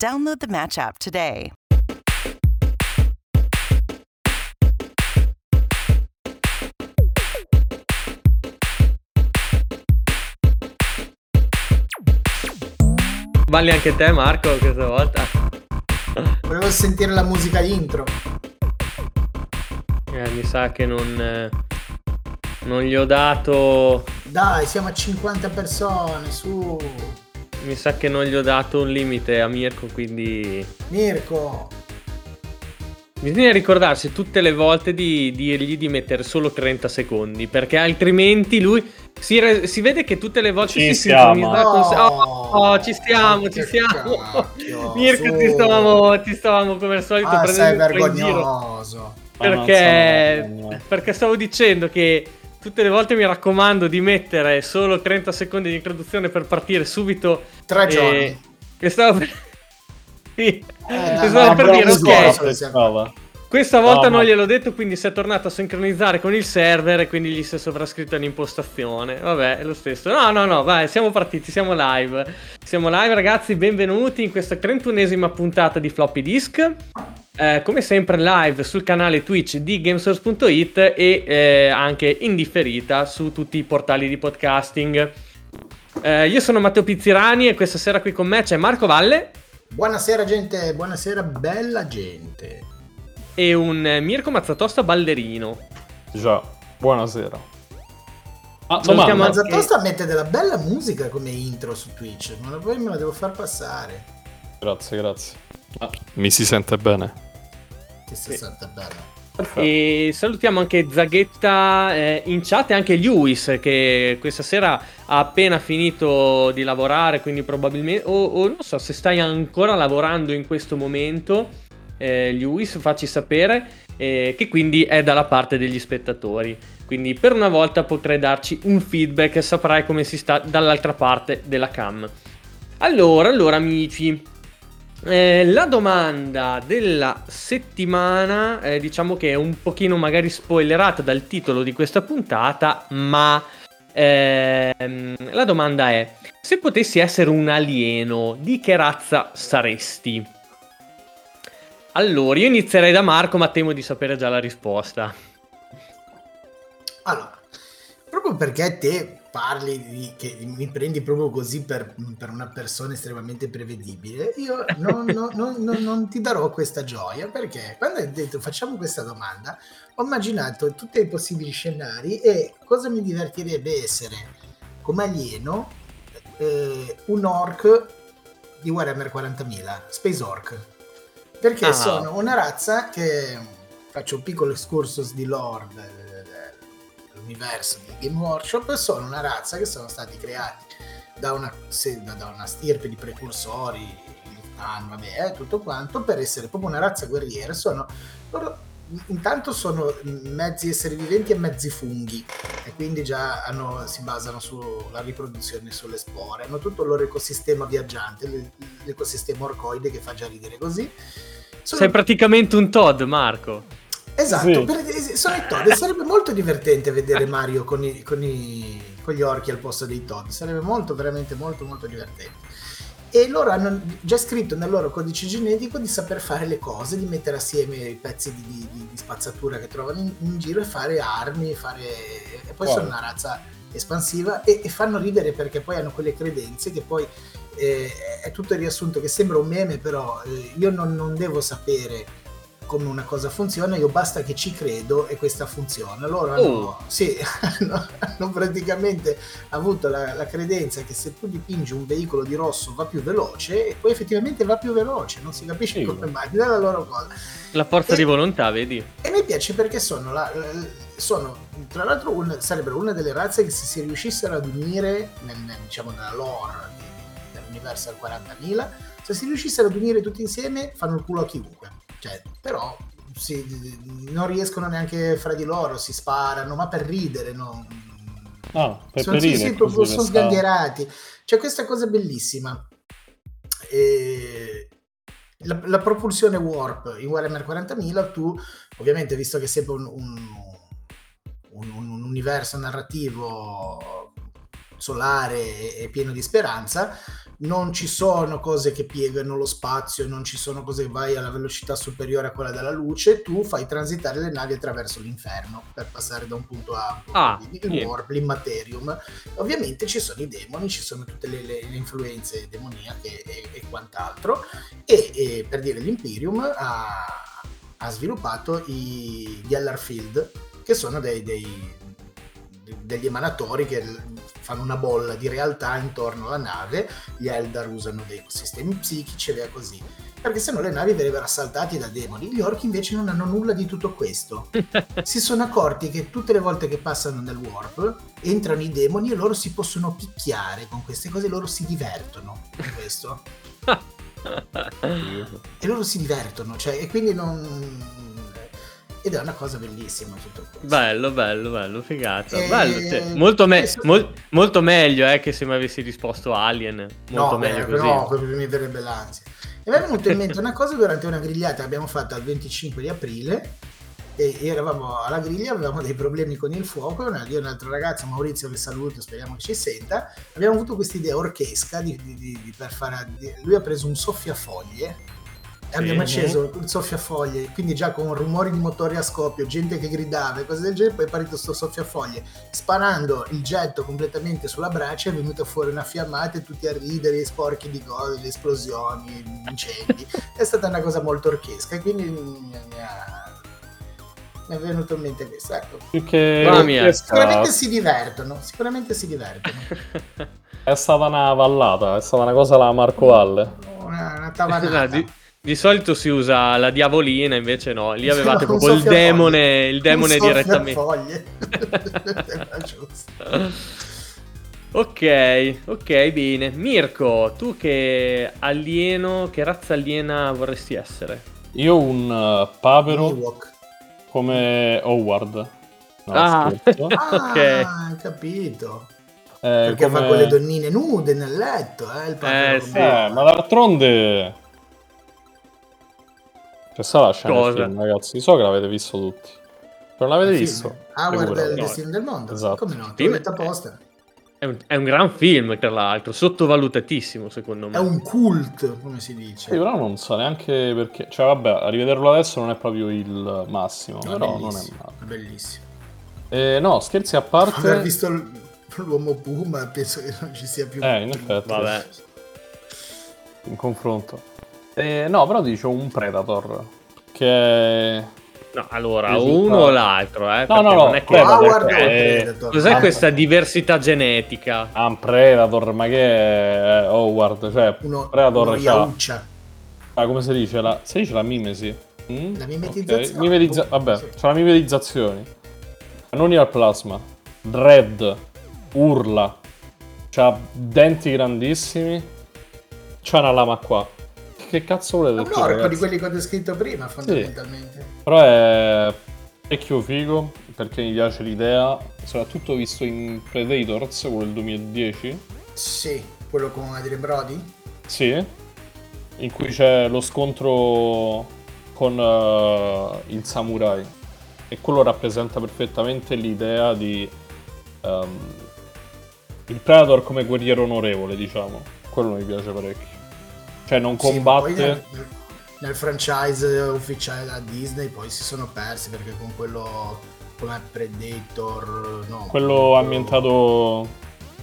Download the Match app today. Balli anche te Marco questa volta? Volevo sentire la musica intro. Eh, mi sa che non, eh, non gli ho dato... Dai, siamo a 50 persone, su. Mi sa che non gli ho dato un limite a Mirko, quindi... Mirko, Bisogna ricordarsi tutte le volte di dirgli di mettere solo 30 secondi, perché altrimenti lui si, re- si vede che tutte le volte Ci si sincronizza con. Oh, oh, ci stiamo, ci cacchio, Mirko, ti stavamo, ti stavamo come al solito ah, sei prendendo giro. vergognoso. Perché, perché stavo dicendo che tutte le volte mi raccomando di mettere solo 30 secondi di introduzione per partire subito. Tre e- giorni. Che stavo per... Sì. Che stavo per dire, ok. Questa volta No, non ma- gliel'ho detto, quindi si è tornato a sincronizzare con il server e quindi gli si è sovrascritto un'impostazione. Vabbè, è lo stesso. No, no, no, vai, siamo partiti, siamo live. Siamo live, ragazzi, benvenuti in questa 31esima puntata di Floppy Disk. Eh, come sempre live sul canale Twitch di Gamesource.it e eh, anche in differita su tutti i portali di podcasting. Eh, io sono Matteo Pizzirani e questa sera qui con me c'è Marco Valle Buonasera gente, buonasera bella gente. E un Mirko Mazzatosta ballerino. Già, buonasera. Ah, Salutiamo domanda. Mazzatosta mette della bella musica come intro su Twitch, ma poi me la devo far passare. Grazie, grazie. Ah, mi si sente bene? Che si sente bella. Perfetto. E salutiamo anche Zaghetta eh, in chat e anche Lewis che questa sera ha appena finito di lavorare, quindi probabilmente... O, o non so se stai ancora lavorando in questo momento, eh, Lewis, facci sapere, eh, che quindi è dalla parte degli spettatori. Quindi per una volta potrai darci un feedback e saprai come si sta dall'altra parte della cam. Allora, allora amici, eh, la domanda della settimana, eh, diciamo che è un pochino magari spoilerata dal titolo di questa puntata, ma ehm, la domanda è: se potessi essere un alieno, di che razza saresti? Allora, io inizierei da Marco, ma temo di sapere già la risposta. Allora, proprio perché te parli di, che mi prendi proprio così per, per una persona estremamente prevedibile, io non, non- non- non- ti darò questa gioia perché quando hai detto facciamo questa domanda ho immaginato tutti i possibili scenari e cosa mi divertirebbe essere come alieno eh, un orc di Warhammer 40.000, Space Orc. Perché Ah. sono una razza che faccio un piccolo excursus di lore del- dell'universo di Game Workshop sono una razza che sono stati creati da una, da- una stirpe di precursori vabbè, eh, tutto quanto per essere proprio una razza guerriera sono loro intanto sono mezzi esseri viventi e mezzi funghi e quindi già hanno- si basano sulla riproduzione sulle spore hanno tutto il loro ecosistema viaggiante l'ecosistema orcoide che fa già ridere così sono Sei praticamente un Todd, Marco. Esatto, Sì. per- sono i Todd. e Sarebbe molto divertente vedere Mario con, i- con i- con gli orchi al posto dei Todd. Sarebbe molto, veramente molto, molto divertente. E loro hanno già scritto nel loro codice genetico di saper fare le cose, di mettere assieme i pezzi di, di- di- spazzatura che trovano in, in giro e fare armi, fare... e poi Wow. sono una razza espansiva e, e fanno ridere perché poi hanno quelle credenze che poi eh, è tutto il riassunto che sembra un meme, però eh, io non, non devo sapere come una cosa funziona, io basta che ci credo e questa funziona. Loro hanno, Oh. sì, hanno, hanno praticamente avuto la, la credenza che se tu dipingi un veicolo di rosso va più veloce e poi effettivamente va più veloce, non si capisce Sì. come mai, è la loro cosa. La forza E- di volontà, vedi? E mi piace perché sono, la- sono tra l'altro, un- sarebbero una delle razze che se si riuscissero ad unire nel, nel- diciamo, nella lore di- dell'Universal 40.000 Se si riuscissero ad unire tutti insieme, fanno il culo a chiunque. Cioè, però si, non riescono neanche fra di loro, si sparano, ma per ridere, no? Ah, per sono, perire, sì, sì, proprio, le sono sgangherati. C'è questa cosa bellissima. E la, la propulsione warp in Warhammer 40.000, tu ovviamente, visto che è sempre un, un- un- un universo narrativo solare e pieno di speranza, non ci sono cose che piegano lo spazio, non ci sono cose che vai alla velocità superiore a quella della luce, tu fai transitare le navi attraverso l'inferno per passare da un punto A a un punto Ah, B. Il warp, l'immaterium. Ovviamente ci sono i demoni, ci sono tutte le, le- le influenze demoniache e, e quant'altro. E, e per dire l'Imperium ha, ha sviluppato i, gli Ellerfield, che sono dei, dei- degli emanatori che fanno una bolla di realtà intorno alla nave. Gli Eldar usano dei sistemi psichici e via così. Perché sennò le navi verrebbero assaltate da demoni. Gli orchi invece non hanno nulla di tutto questo si sono accorti che tutte le volte che passano nel warp entrano i demoni e loro si possono picchiare con queste cose, loro si divertono con questo. E loro si divertono, cioè, e quindi non... Ed è una cosa bellissima tutto questo. Bello, bello, bello, figata. Eh, Bello, cioè, molto, me- adesso- mol- molto meglio eh, che se mi avessi risposto Alien. Molto no, meglio beh, così. no, proprio mi verrebbe l'ansia. E mi è venuta in mente una cosa durante una grigliata che abbiamo fatto il 25 di aprile e eravamo alla griglia, avevamo dei problemi con il fuoco, io e un altro ragazzo, Maurizio che saluto, speriamo che ci senta, abbiamo avuto questa idea orchesca di, di- di- per fare... lui ha preso un soffiafoglie e Sì. abbiamo acceso il soffiafoglie, quindi già con rumori di motori a scoppio, gente che gridava e cose del genere, poi è partito sto soffiafoglie sparando il getto completamente sulla braccia è venuta fuori una fiammata e tutti a ridere, sporchi di cose, le esplosioni, gli incendi. è stata una cosa molto orchesca e quindi mi, mi ha- mi è venuto in mente questo. Ecco. Che orchestra, Sicuramente si divertono, sicuramente si divertono. è stata una vallata, è stata una cosa alla Marco Valle. Una, una tavanata. Di, solito si usa la diavolina, invece no. Lì avevate No, proprio il demone, il demone Un direttamente. giusto. Ok, ok, bene. Mirko, tu che alieno, che razza aliena vorresti essere? Io un uh, papero Ewok. come Howard. No, Ah. Ah, Ok. hai capito. Eh, Perché come- fa quelle donnine nude nel letto, eh, il papero Eh, sì. Eh, ma d'altronde... C'è stata la scena del film, ragazzi. So che l'avete visto tutti. Non l'avete il visto? film. Figurati. è il No. destino del mondo. Esatto. Come no? Te Film- apposta. È un, è un gran film, tra l'altro, sottovalutatissimo secondo me. È un cult, come si dice. Sì, però non so neanche perché. Cioè, vabbè, a rivederlo adesso non è proprio il massimo. È però non è bellissimo, male. è bellissimo. Eh, no, scherzi a Aver parte. visto l- l'uomo Puma, penso che non ci sia più. Eh, in effetti. Vabbè. In confronto. Eh, no, però dicevo un Predator. Che. No, allora, Risulta- uno o l'altro, eh. No, no, no, non è che... Predator, Howard o eh? Cos'è Ah, questa diversità genetica? Ah, un Predator, ma che è Howard? Cioè, Uno, Predator uno c'ha. Ah, come si dice? La, si dice la mimesi? Mm? La mimetizzazione. Ok, mimetizza- Vabbè, sì. c'è la mimetizzazione. Cannoni al plasma. Dread. Urla. C'ha denti grandissimi. C'ha una lama qua. Che cazzo È volete un più, orco ragazzi? di quelli che ho descritto prima, fondamentalmente. Però è parecchio figo perché mi piace l'idea, soprattutto visto in Predators, quello del 2010. Sì, quello con Adrian Brody. Sì, in cui c'è lo scontro con eh, il samurai e quello rappresenta perfettamente l'idea di ehm, il Predator come guerriero onorevole, diciamo. Quello mi piace parecchio. Cioè non Sì, combatte... nel, nel franchise ufficiale da Disney poi si sono persi perché con quello come Predator no Quello ambientato...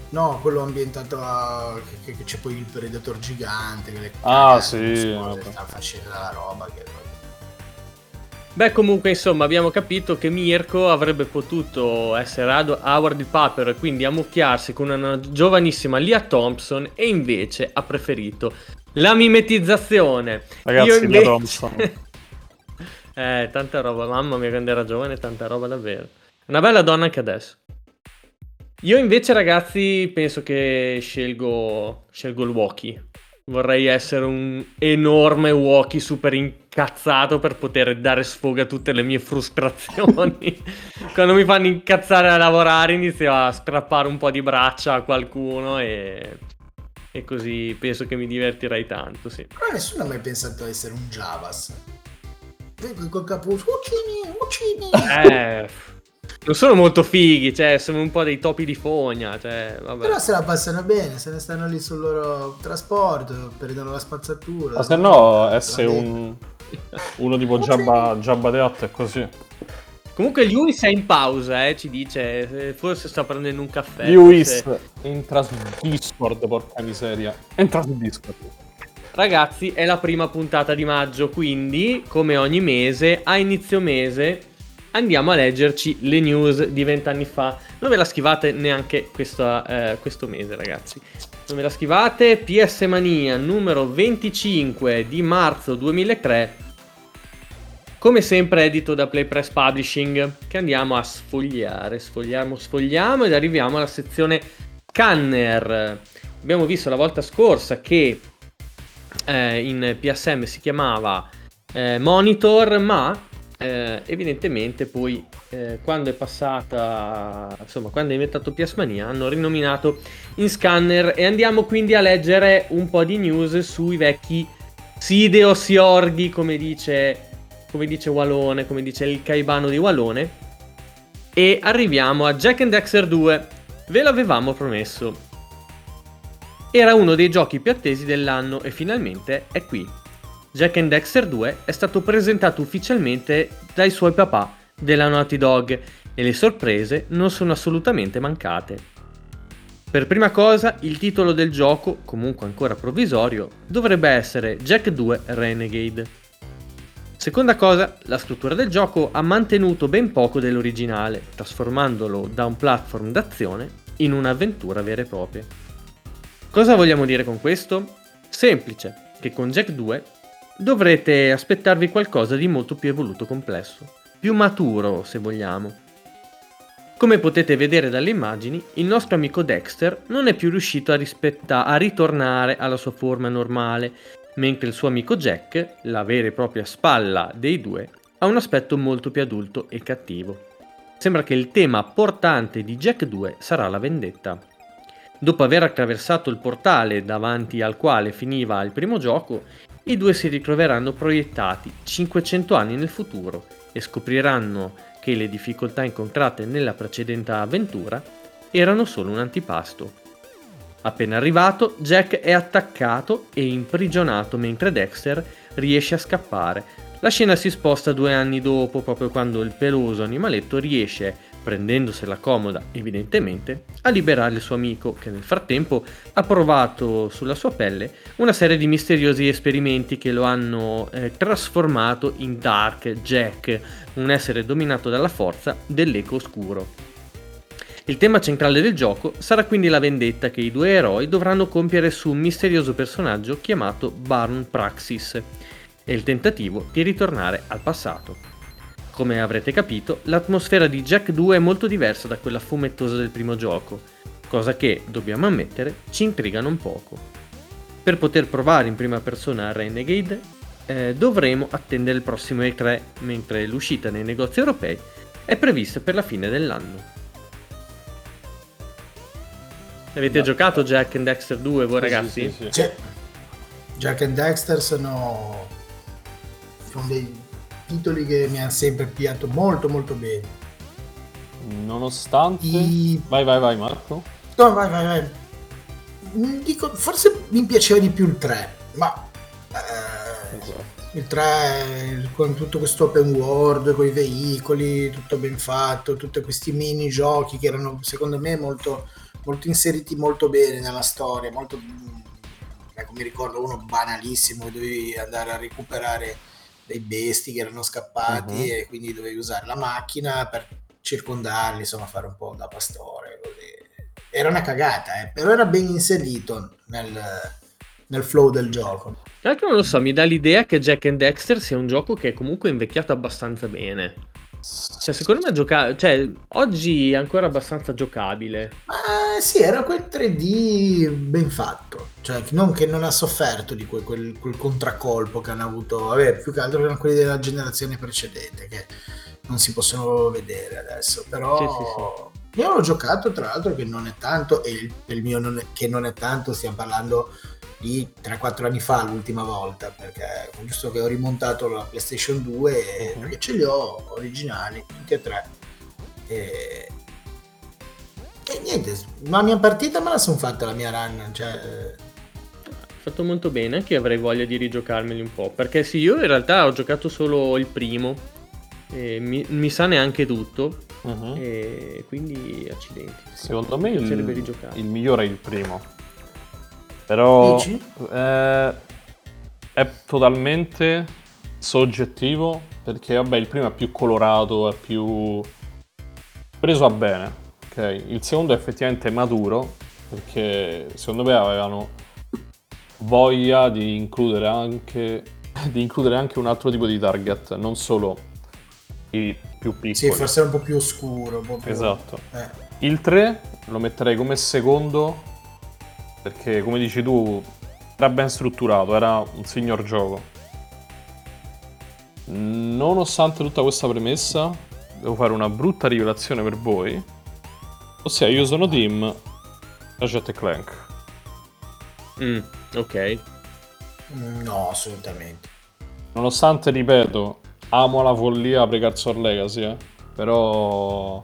no quello ambientato a che, che c'è poi il Predator gigante che le Ah, sì, sta facendo la roba che Beh, comunque, insomma, abbiamo capito che Mirko avrebbe potuto essere Ad- Howard il Papero e quindi ammucchiarsi con una giovanissima Lia Thompson e invece ha preferito la mimetizzazione. Ragazzi, Io Lia invece- Thompson. eh, tanta roba, mamma mia, quando era giovane, tanta roba davvero. Una bella donna anche adesso. Io invece, ragazzi, penso che scelgo, scelgo il Wookiee. Vorrei essere un enorme walkie super incazzato per poter dare sfogo a tutte le mie frustrazioni. Quando mi fanno incazzare a lavorare inizio a strappare un po' di braccia a qualcuno e, e così penso che mi divertirei tanto, sì. Però nessuno ha mai pensato di essere un Javas. Col capo, uccini, uccini. Eh, non sono molto fighi, cioè sono un po' dei topi di fogna, cioè, vabbè. Però se la passano bene, se ne stanno lì sul loro trasporto, prendono la spazzatura. Ma se no, essere un, uno tipo Jabba, Jabba the Hutt è così. Comunque Lewis è in pausa, eh, ci dice, forse sta prendendo un caffè. Lewis forse- entra su Discord, porca miseria. Entra su Discord. Ragazzi, è la prima puntata di maggio, quindi, come ogni mese, a inizio mese andiamo a leggerci le news di vent'anni fa. Non ve la schivate neanche questa, eh, questo mese, ragazzi. Non ve la schivate. PS Mania numero 25 di marzo 2003. Come sempre edito da Playpress Publishing, che andiamo a sfogliare, sfogliamo, sfogliamo ed arriviamo alla sezione Canner. Abbiamo visto la volta scorsa che eh, in PSM si chiamava eh, Monitor, ma eh, evidentemente poi eh, quando è passata, insomma, quando è diventato PS Mania hanno rinominato in Scanner e andiamo quindi a leggere un po' di news sui vecchi Sideo Siorghi, come dice, come dice Walone, come dice il Caibano di Walone. E arriviamo a Jack and Dexter 2. Ve l'avevamo promesso. Era uno dei giochi più attesi dell'anno e finalmente è qui. Jack and Dexter 2 è stato presentato ufficialmente dai suoi papà della Naughty Dog e le sorprese non sono assolutamente mancate. Per prima cosa, il titolo del gioco, comunque ancora provvisorio, dovrebbe essere Jack 2 Renegade. Seconda cosa, la struttura del gioco ha mantenuto ben poco dell'originale, trasformandolo da un platform d'azione in un'avventura vera e propria. Cosa vogliamo dire con questo? Semplice, che con Jack 2 dovrete aspettarvi qualcosa di molto più evoluto e complesso, più maturo se vogliamo. Come potete vedere dalle immagini, il nostro amico Dexter non è più riuscito a, rispetta- a ritornare alla sua forma normale, mentre il suo amico Jack, la vera e propria spalla dei due, ha un aspetto molto più adulto e cattivo. Sembra che il tema portante di Jack 2 sarà la vendetta. Dopo aver attraversato il portale davanti al quale finiva il primo gioco, i due si ritroveranno proiettati 500 anni nel futuro e scopriranno che le difficoltà incontrate nella precedente avventura erano solo un antipasto. Appena arrivato, Jack è attaccato e imprigionato mentre Dexter riesce a scappare. La scena si sposta due anni dopo, proprio quando il peloso animaletto riesce, prendendosela comoda evidentemente, a liberare il suo amico che nel frattempo ha provato sulla sua pelle una serie di misteriosi esperimenti che lo hanno eh, trasformato in Dark Jack, un essere dominato dalla forza dell'eco oscuro. Il tema centrale del gioco sarà quindi la vendetta che i due eroi dovranno compiere su un misterioso personaggio chiamato Barn Praxis e il tentativo di ritornare al passato. Come avrete capito, l'atmosfera di Jack 2 è molto diversa da quella fumettosa del primo gioco, cosa che, dobbiamo ammettere, ci intriga non poco. Per poter provare in prima persona Renegade, eh, dovremo attendere il prossimo E3, mentre l'uscita nei negozi europei è prevista per la fine dell'anno. Avete No. giocato Jack and Dexter 2 voi Sì, ragazzi? sì, sì. Cioè, Jack and Dexter sono, sono dei titoli che mi hanno sempre piato molto molto bene. Nonostante... I- Vai, vai, vai, Marco. No, vai, vai, vai. Mm, Dico, forse mi piaceva di più il 3, ma eh, Esatto. il 3 con tutto questo open world, con i veicoli, tutto ben fatto, tutti questi mini giochi che erano secondo me molto, molto inseriti molto bene nella storia, molto, mm, ecco, mi ricordo uno banalissimo, dovevi andare a recuperare dei besti che erano scappati Mhm. e quindi dovevi usare la macchina per circondarli, insomma fare un po' da pastore. Così. Era una cagata, eh, però era ben inserito nel, nel flow del gioco. Tra l'altro non lo so, mi dà l'idea che Jack and Dexter sia un gioco che è comunque invecchiato abbastanza bene. Cioè, secondo me gioca- cioè, oggi è ancora abbastanza giocabile. Ma sì, era quel 3D ben fatto. Cioè, non che non ha sofferto di quel, quel, quel contraccolpo che hanno avuto. Vabbè, più che altro erano quelli della generazione precedente, che non si possono vedere adesso. Però Sì, sì, io l'ho giocato, tra l'altro, che non è tanto, e il, mio non è, che non è tanto, stiamo parlando di 3-4 anni fa l'ultima volta perché giusto che ho rimontato la PlayStation 2 e- Mhm. perché ce li ho originali tutti e tre e, e niente la mia partita me la sono fatta la mia run cioè fatto molto bene, anche io avrei voglia di rigiocarmeli un po'. Perché sì, io in realtà ho giocato solo il primo. E mi, mi sa neanche tutto. Mhm. E quindi accidenti. Secondo me il, il migliore è il primo. Però eh, è totalmente soggettivo perché vabbè il primo è più colorato, è più preso a bene. ok? Il secondo è effettivamente maturo perché secondo me avevano voglia di includere anche, di includere anche un altro tipo di target, non solo i più piccoli. sì forse era un po' più oscuro un po' più- Esatto. eh. Il 3 lo metterei come secondo perché come dici tu era ben strutturato, era un signor gioco. Nonostante tutta questa premessa, devo fare una brutta rivelazione per voi. Ossia, io sono team Ratchet Clank. Mm, ok. no assolutamente Nonostante, ripeto, amo la follia Precursor Legacy, eh, però...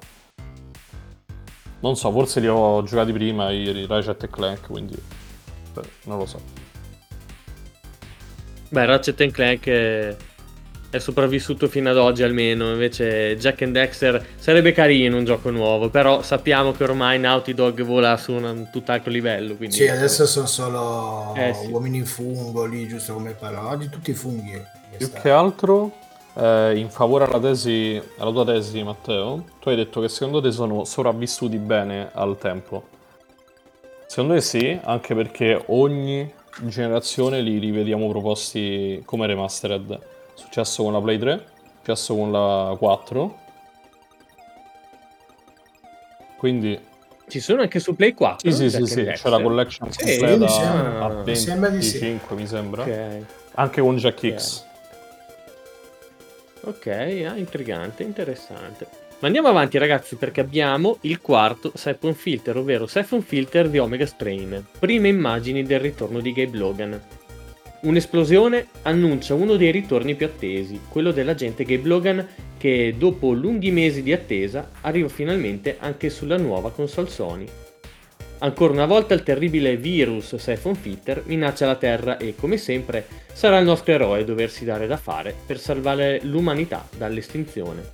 Non so, forse li ho giocati prima i Ratchet e Clank, quindi... beh, non lo so. Beh, Ratchet Clank è, è sopravvissuto fino ad oggi almeno. Invece Jack and Dexter sarebbe carino un gioco nuovo. Però sappiamo che ormai Naughty Dog vola su un, tutt'altro livello. Quindi sì adesso sono solo Eh, sì. uomini in fungo lì giusto come parlano di tutti i funghi Più che altro, eh, in favore alla tesi, alla tua tesi, Matteo, tu hai detto che secondo te sono sopravvissuti bene al tempo. Secondo me sì, anche perché ogni generazione li rivediamo proposti come remastered. Successo con la Play 3, è successo con la 4. Quindi ci sono anche su Play 4. sì, sì, sì, Jack sì, c'è la collection Sì, completa mi sembra- a mi sembra. 25, mi sembra. Ok. Anche con Jack. X. Ok, ah, intrigante, interessante. Ma andiamo avanti ragazzi perché abbiamo il quarto Siphon Filter, ovvero Siphon Filter di Omega Strain. Prime immagini del ritorno di Gabe Logan. Un'esplosione annuncia uno dei ritorni più attesi, quello dell'agente Gabe Logan che dopo lunghi mesi di attesa arriva finalmente anche sulla nuova console Sony. Ancora una volta il terribile virus Siphon Filter minaccia la Terra e, come sempre, sarà il nostro eroe doversi dare da fare per salvare l'umanità dall'estinzione.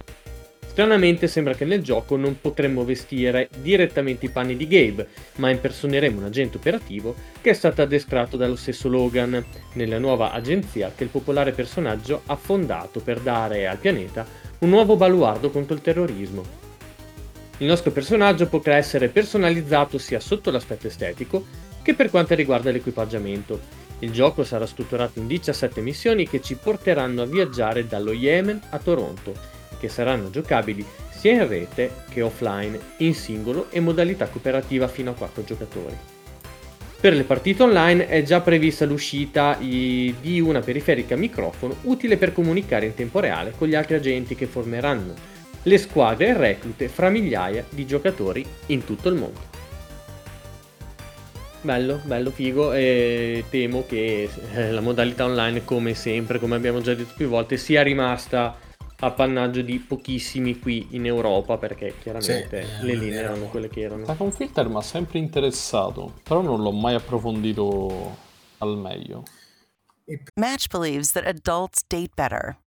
Stranamente sembra che nel gioco non potremmo vestire direttamente i panni di Gabe, ma impersoneremo un agente operativo che è stato addestrato dallo stesso Logan nella nuova agenzia che il popolare personaggio ha fondato per dare al pianeta un nuovo baluardo contro il terrorismo. Il nostro personaggio potrà essere personalizzato sia sotto l'aspetto estetico che per quanto riguarda l'equipaggiamento. Il gioco sarà strutturato in 17 missioni che ci porteranno a viaggiare dallo Yemen a Toronto che saranno giocabili sia in rete che offline, in singolo e modalità cooperativa fino a 4 giocatori. Per le partite online è già prevista l'uscita di una periferica microfono utile per comunicare in tempo reale con gli altri agenti che formeranno le squadre reclute fra migliaia di giocatori in tutto il mondo. Bello, bello figo e temo che eh, la modalità online come sempre, come abbiamo già detto più volte, sia rimasta appannaggio di pochissimi qui in Europa perché chiaramente Sì, le eh, linee erano quelle che erano. Siphon Filter mi ha sempre interessato, però non l'ho mai approfondito al meglio. Match believes that adults date better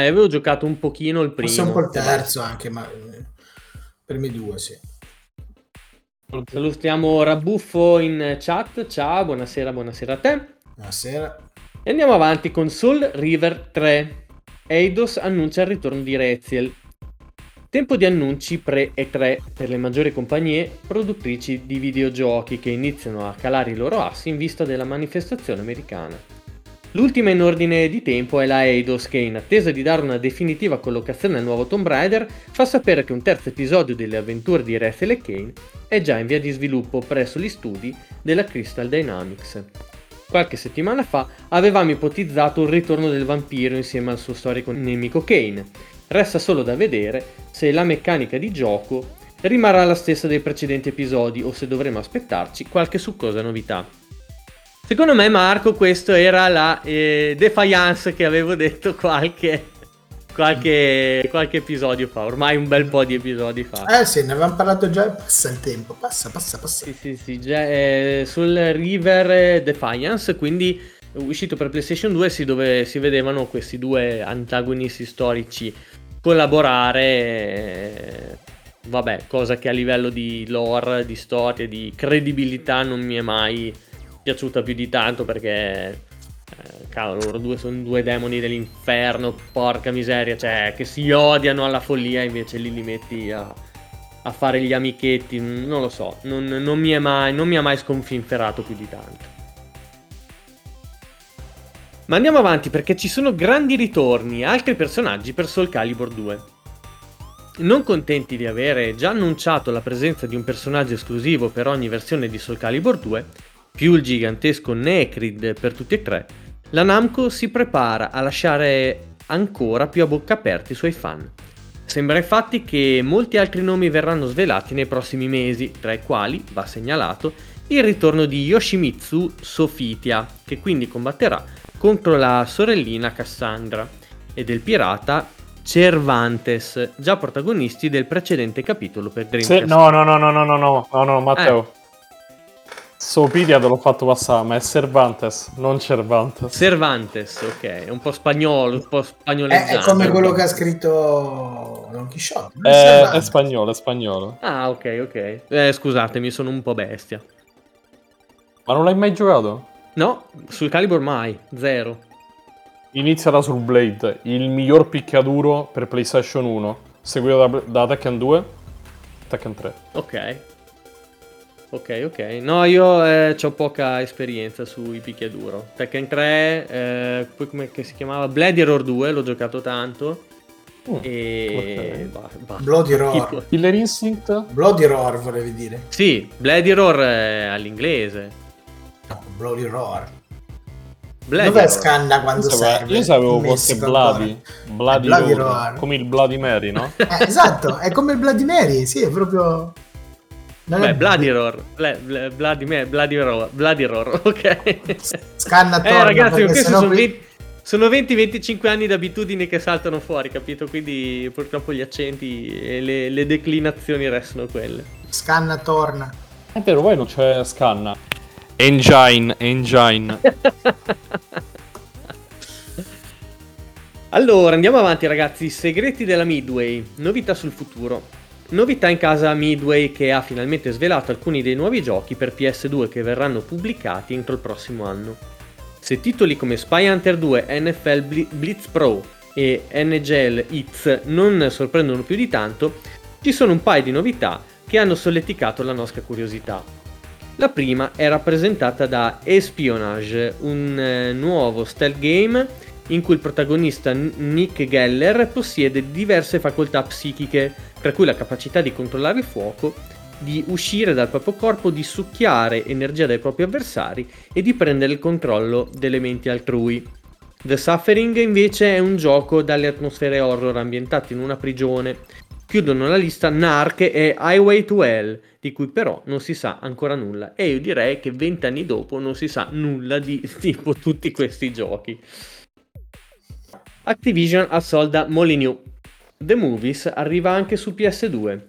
Eh, avevo giocato un pochino il primo. Forse un po' il terzo anche, ma eh, primi due, sì. Salutiamo Rabuffo in chat. Ciao, buonasera, buonasera a te. Buonasera. E andiamo avanti con Soul River 3. Eidos annuncia il ritorno di Reziel. Tempo di annunci pre-E3 per le maggiori compagnie produttrici di videogiochi che iniziano a calare i loro assi in vista della manifestazione americana. L'ultima in ordine di tempo è la Eidos che, in attesa di dare una definitiva collocazione al nuovo Tomb Raider, fa sapere che un terzo episodio delle avventure di Rethel e Kane è già in via di sviluppo presso gli studi della Crystal Dynamics. Qualche settimana fa avevamo ipotizzato un ritorno del vampiro insieme al suo storico nemico Kane. Resta solo da vedere se la meccanica di gioco rimarrà la stessa dei precedenti episodi o se dovremo aspettarci qualche succosa novità. Secondo me, Marco, questo era la eh, defiance che avevo detto qualche, qualche, qualche, episodio fa, ormai un bel po' di episodi fa. Eh sì, ne avevamo parlato già, passa il tempo, passa, passa, passa. Sì, sì, sì, già, eh, sul River Defiance, quindi uscito per PlayStation 2, sì, dove si vedevano questi due antagonisti storici collaborare. Eh, vabbè, cosa che a livello di lore, di storia, di credibilità non mi è mai piaciuta più di tanto perché eh, cavolo, loro due sono due demoni dell'inferno, porca miseria, cioè che si odiano alla follia, invece lì li metti a, a fare gli amichetti, non lo so, non, non, mi mai, non mi ha mai sconfinferato più di tanto. Ma andiamo avanti perché ci sono grandi ritorni, altri personaggi per Soul Calibur 2. Non contenti di avere già annunciato la presenza di un personaggio esclusivo per ogni versione di Soul Calibur 2, più il gigantesco Necrid per tutti e tre, la Namco si prepara a lasciare ancora più a bocca aperti i suoi fan. Sembra infatti che molti altri nomi verranno svelati nei prossimi mesi, tra i quali, va segnalato, il ritorno di Yoshimitsu Sofitia, che quindi combatterà contro la sorellina Cassandra, e del pirata Cervantes, già protagonisti del precedente capitolo per Dreamcast. Sì, no, no, no, no, no, no, no, no, no, Matteo. Eh. Sopidia te l'ho fatto passare, ma è Cervantes, non Cervantes. Cervantes, ok, è un po' spagnolo, un po' spagnoleggiato. È, è come quello che ha scritto Don Quixote. È, è, spagnolo, è spagnolo. Ah, ok, ok. Eh, scusatemi, sono un po' bestia. Ma non l'hai mai giocato? No, sul Calibur mai, zero. Inizia da sul Blade, il miglior picchiaduro per PlayStation 1, seguito da, da Tekken 2, Tekken 3. Ok. Ok, ok. No, io eh, ho poca esperienza sui picchiaduro. Tekken 3, eh, poi come si chiamava? Bloody Error 2, l'ho giocato tanto. Mm, e okay. bah, Bloody Roar Killer Instinct Bloody Roar volevi dire sì Bloody Roar è all'inglese no Bloody Roar Bloody dov'è Roar. scanna quando io serve io sapevo fosse Bloody Bloody, Bloody Roar. Roar. come il Bloody Mary no? eh, esatto è come il Bloody Mary sì è proprio Beh, Bloody Roar, Bloody, Bloody, Roar, Bloody Roar, ok. Scanna Eh ragazzi, questi sono, qui... sono 20-25 anni di abitudini che saltano fuori, capito? Quindi purtroppo gli accenti e le, le declinazioni restano quelle. Scanna, torna. È vero, poi non c'è scanna. Engine, engine. allora, andiamo avanti ragazzi. Segreti della Midway, novità sul futuro. Novità in casa Midway che ha finalmente svelato alcuni dei nuovi giochi per PS2 che verranno pubblicati entro il prossimo anno. Se titoli come Spy Hunter 2, NFL Blitz Pro e NHL Hits non sorprendono più di tanto, ci sono un paio di novità che hanno solleticato la nostra curiosità. La prima è rappresentata da Espionage, un eh, nuovo stealth game in cui il protagonista Nick Geller possiede diverse facoltà psichiche tra cui la capacità di controllare il fuoco, di uscire dal proprio corpo, di succhiare energia dai propri avversari e di prendere il controllo delle menti altrui. The Suffering invece è un gioco dalle atmosfere horror ambientate in una prigione. Chiudono la lista Narc e Highway to Hell, di cui però non si sa ancora nulla. E io direi che vent'anni dopo non si sa nulla di tipo tutti questi giochi. Activision assolda Molyneux The Movies arriva anche su PS2.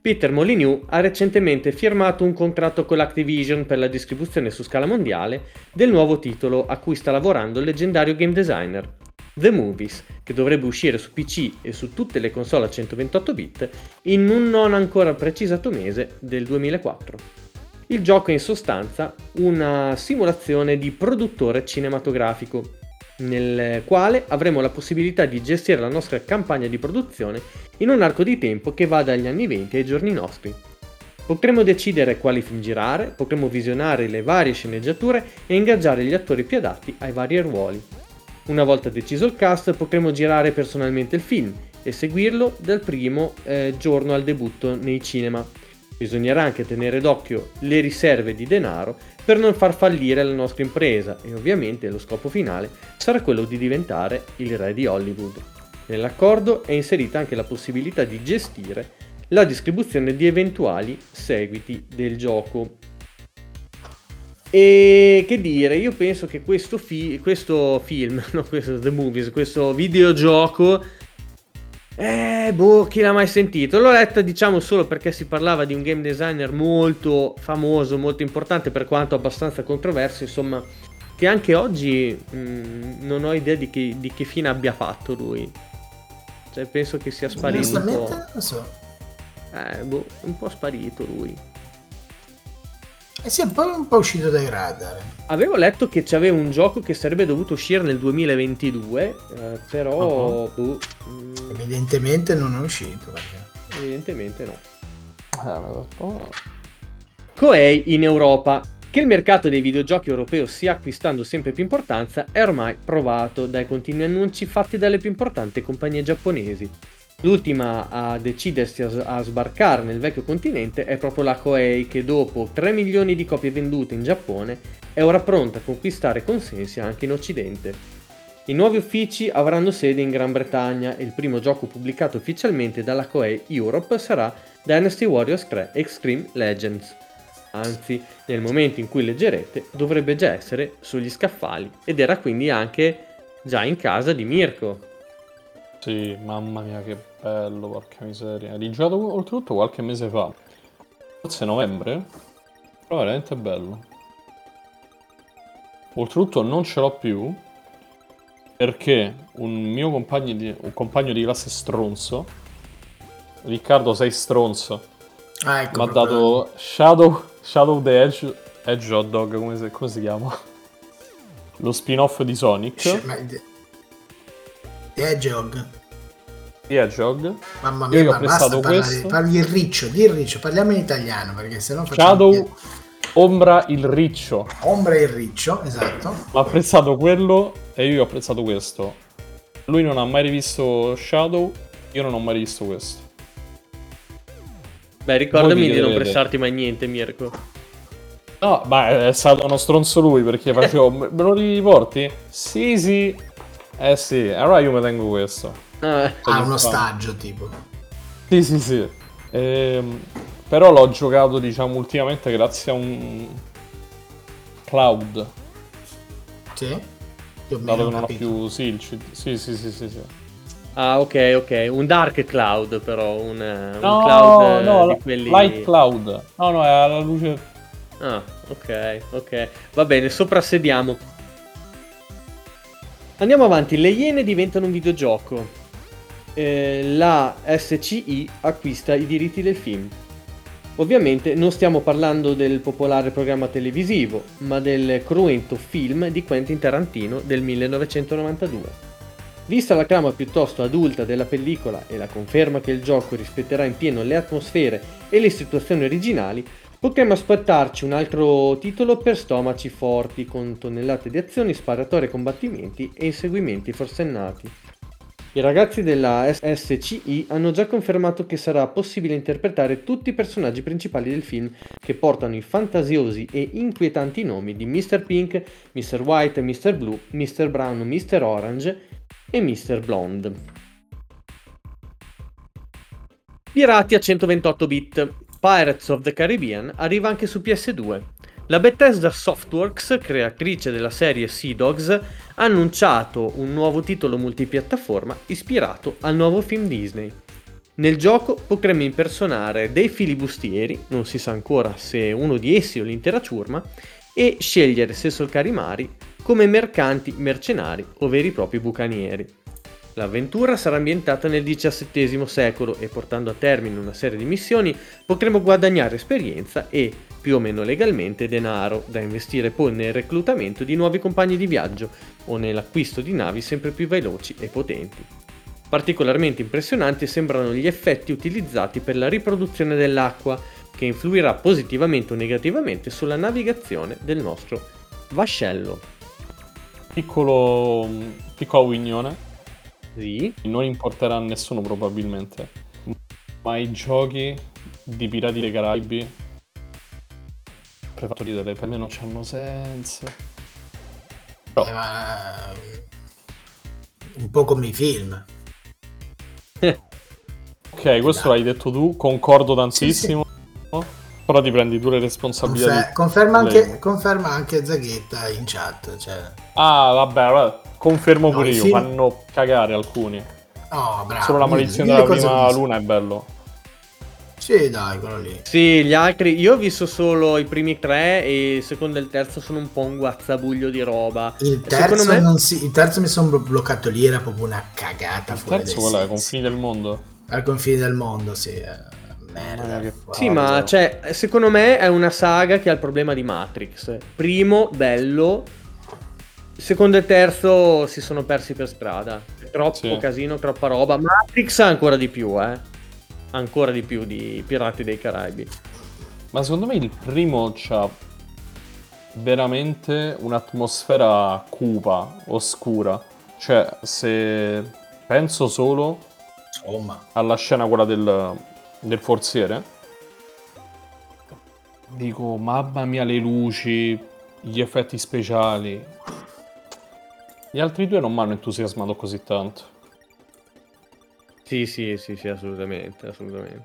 Peter Molyneux ha recentemente firmato un contratto con l'Activision per la distribuzione su scala mondiale del nuovo titolo a cui sta lavorando il leggendario game designer. The Movies, che dovrebbe uscire su PC e su tutte le console a 128 bit in un non ancora precisato mese del 2004. Il gioco è in sostanza una simulazione di produttore cinematografico, nel quale avremo la possibilità di gestire la nostra campagna di produzione in un arco di tempo che va dagli anni 20 ai giorni nostri. Potremo decidere quali film girare, potremo visionare le varie sceneggiature e ingaggiare gli attori più adatti ai vari ruoli. Una volta deciso il cast potremo girare personalmente il film e seguirlo dal primo eh, giorno al debutto nei cinema. Bisognerà anche tenere d'occhio le riserve di denaro per non far fallire la nostra impresa e ovviamente lo scopo finale sarà quello di diventare il re di Hollywood. Nell'accordo è inserita anche la possibilità di gestire la distribuzione di eventuali seguiti del gioco. E che dire, io penso che questo, fi- questo film, no, questo The Movies, questo videogioco, eh, boh, chi l'ha mai sentito? L'ho letta, diciamo, solo perché si parlava di un game designer molto famoso, molto importante, per quanto abbastanza controverso, insomma, che anche oggi mh, mm, non ho idea di che, di che fine abbia fatto lui. Cioè, penso che sia sparito un po'. Non so. Eh, boh, un po' sparito lui. E si è un po', un po' uscito dai radar. Avevo letto che c'aveva un gioco che sarebbe dovuto uscire nel 2022, eh, però... Uh-huh. Mm, evidentemente non è uscito. Perché... Evidentemente no. Oh. Koei in Europa. Che il mercato dei videogiochi europeo stia acquistando sempre più importanza è ormai provato dai continui annunci fatti dalle più importanti compagnie giapponesi. L'ultima a decidersi a, sbarcare nel vecchio continente è proprio la Koei che dopo 3 milioni di copie vendute in Giappone è ora pronta a conquistare consensi anche in Occidente. I nuovi uffici avranno sede in Gran Bretagna e il primo gioco pubblicato ufficialmente dalla Koei Europe sarà Dynasty Warriors 3 Extreme Legends. Anzi, nel momento in cui leggerete dovrebbe già essere sugli scaffali ed era quindi anche già in casa di Mirko. Sì, mamma mia che bello, porca miseria. Rigiocato oltretutto qualche mese fa. Forse novembre? Però veramente bello. Oltretutto non ce l'ho più perché un mio compagno di, un compagno di classe stronzo, Riccardo sei stronzo, ah, ecco mi ha dato Shadow, Shadow the Edge, Edge Hot Dog, come si, come si chiama? Lo spin-off di Sonic. Sh- ma... Hedgehog. Mamma mia, Io ma ho prestato parlare, questo. Parli il riccio, di il riccio, parliamo in italiano perché sennò facciamo... Shadow, più. Ombra il riccio. Ombra il riccio, esatto. Ho apprezzato quello e io ho apprezzato questo. Lui non ha mai rivisto Shadow, io non ho mai rivisto questo. Beh, ricordami di non prestarti mai niente, Mirko. No, ma è stato uno stronzo lui perché facevo. me me lo riporti? Sì, sì. Eh sì, allora io mi tengo questo. Ah, Ha uno fa. stagio tipo. Sì, sì, sì. Ehm, però l'ho giocato, diciamo, ultimamente grazie a un cloud. Sì? Dato che non ho più. Sì, il C- sì, sì, sì, sì, sì. Ah, ok, ok. Un dark cloud, però. Un, eh, un No, cloud eh, no, di quelli. light cloud. No, no, è alla luce. Ah, ok, ok. Va bene, soprassediamo. Andiamo avanti. Le Iene diventano un videogioco. Eh, la SCI acquista i diritti del film. Ovviamente non stiamo parlando del popolare programma televisivo, ma del cruento film di Quentin Tarantino del 1992. Vista la trama piuttosto adulta della pellicola e la conferma che il gioco rispetterà in pieno le atmosfere e le situazioni originali, potremmo aspettarci un altro titolo per stomaci forti, con tonnellate di azioni, sparatorie, combattimenti e inseguimenti forsennati. I ragazzi della SCI hanno già confermato che sarà possibile interpretare tutti i personaggi principali del film, che portano i fantasiosi e inquietanti nomi di Mr. Pink, Mr. White, Mr. Blue, Mr. Brown, Mr. Orange e Mr. Blonde. Pirati a 128 bit. Pirates of the Caribbean arriva anche su PS2. La Bethesda Softworks, creatrice della serie Sea Dogs, ha annunciato un nuovo titolo multipiattaforma ispirato al nuovo film Disney. Nel gioco potremmo impersonare dei filibustieri, non si sa ancora se uno di essi o l'intera ciurma, e scegliere se solcare i mari come mercanti, mercenari o veri e propri bucanieri. L'avventura sarà ambientata nel XVII secolo e portando a termine una serie di missioni potremo guadagnare esperienza e, più o meno legalmente, denaro da investire poi nel reclutamento di nuovi compagni di viaggio o nell'acquisto di navi sempre più veloci e potenti. Particolarmente impressionanti sembrano gli effetti utilizzati per la riproduzione dell'acqua, che influirà positivamente o negativamente sulla navigazione del nostro vascello. Piccolo, piccola opinione. Sì. Non importerà a nessuno probabilmente. Ma i giochi di Pirati dei Caraibi per fatto ridere, per me non c'hanno senso. Eh, ma... Un po' come i film. Ok, questo l'hai detto tu, concordo tantissimo. Però ti prendi tu le responsabilità. Confer- conferma, anche, conferma anche Zaghetta in chat. Cioè... Ah, vabbè, allora, confermo No, pure io, film- fanno cagare alcuni. Oh, bravo. Solo la maledizione della prima luna è bello. Sì, dai, quello lì. Sì, gli altri, io ho visto solo i primi tre e il secondo e il terzo sono un po' un guazzabuglio di roba. Il terzo, me- non si- il terzo mi sono bloccato lì, era proprio una cagata Il fuori terzo qual è? Confini del mondo? Al confine del mondo, sì. eh, Merda. Ah. Sì, ma cioè, secondo me è una saga che ha il problema di Matrix. Primo, bello. Secondo e terzo si sono persi per strada. Troppo Sì. casino, troppa roba. Matrix ancora di più, eh. Ancora di più di Pirati dei Caraibi. Ma secondo me il primo c'ha veramente un'atmosfera cupa, oscura. Cioè, se penso solo Insomma, alla scena quella del, del forziere, dico, mamma mia, le luci, gli effetti speciali. Gli altri due non mi hanno entusiasmato così tanto. Sì, sì, sì, sì, assolutamente, assolutamente.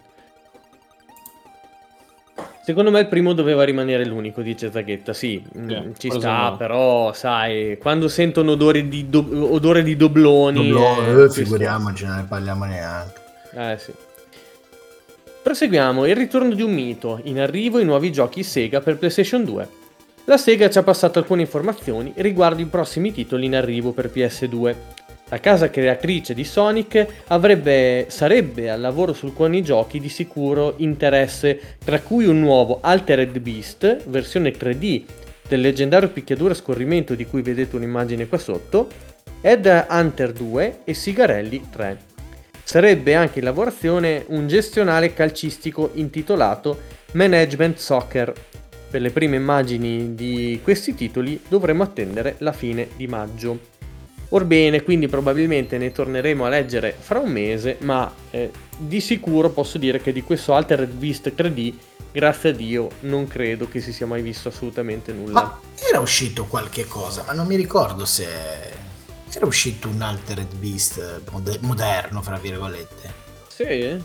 Secondo me il primo doveva rimanere l'unico, dice Zaghetta. Sì, mm, Sì, ci sta, sì. però, sai, quando sentono odore di, do- odore di dobloni... Doblò- eh, eh, figuriamoci, non ne parliamo neanche. Eh sì. Proseguiamo, il ritorno di un mito, in arrivo i nuovi giochi Sega per PlayStation 2. La Sega ci ha passato alcune informazioni riguardo i prossimi titoli in arrivo per PS2. La casa creatrice di Sonic avrebbe, sarebbe al lavoro su alcuni giochi di sicuro interesse, tra cui un nuovo Altered Beast, versione 3D del leggendario picchiaduro scorrimento di cui vedete un'immagine qua sotto, Ed Hunter 2 e Sigarelli 3. Sarebbe anche in lavorazione un gestionale calcistico intitolato Management Soccer. Per le prime immagini di questi titoli dovremo attendere la fine di maggio. Orbene, quindi probabilmente ne torneremo a leggere fra un mese, ma eh, di sicuro posso dire che di questo Altered Beast 3D, grazie a Dio, non credo che si sia mai visto assolutamente nulla. Ma era uscito qualche cosa, ma non mi ricordo se era uscito un Altered Beast mode- moderno, fra virgolette. Sì?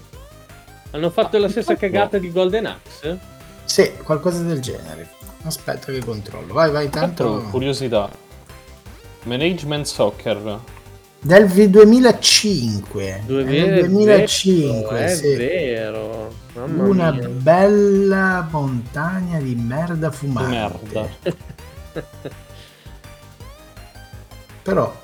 Hanno fatto la stessa cagata di Golden Axe? Sì, qualcosa del genere. Aspetta che controllo. Vai, vai, Tanto, tanto. curiosità. Management Soccer. Del vi- 2005. Due Nel 2005, è sì. vero. Mamma Una mia. bella montagna di merda Di fumante. merda. Però,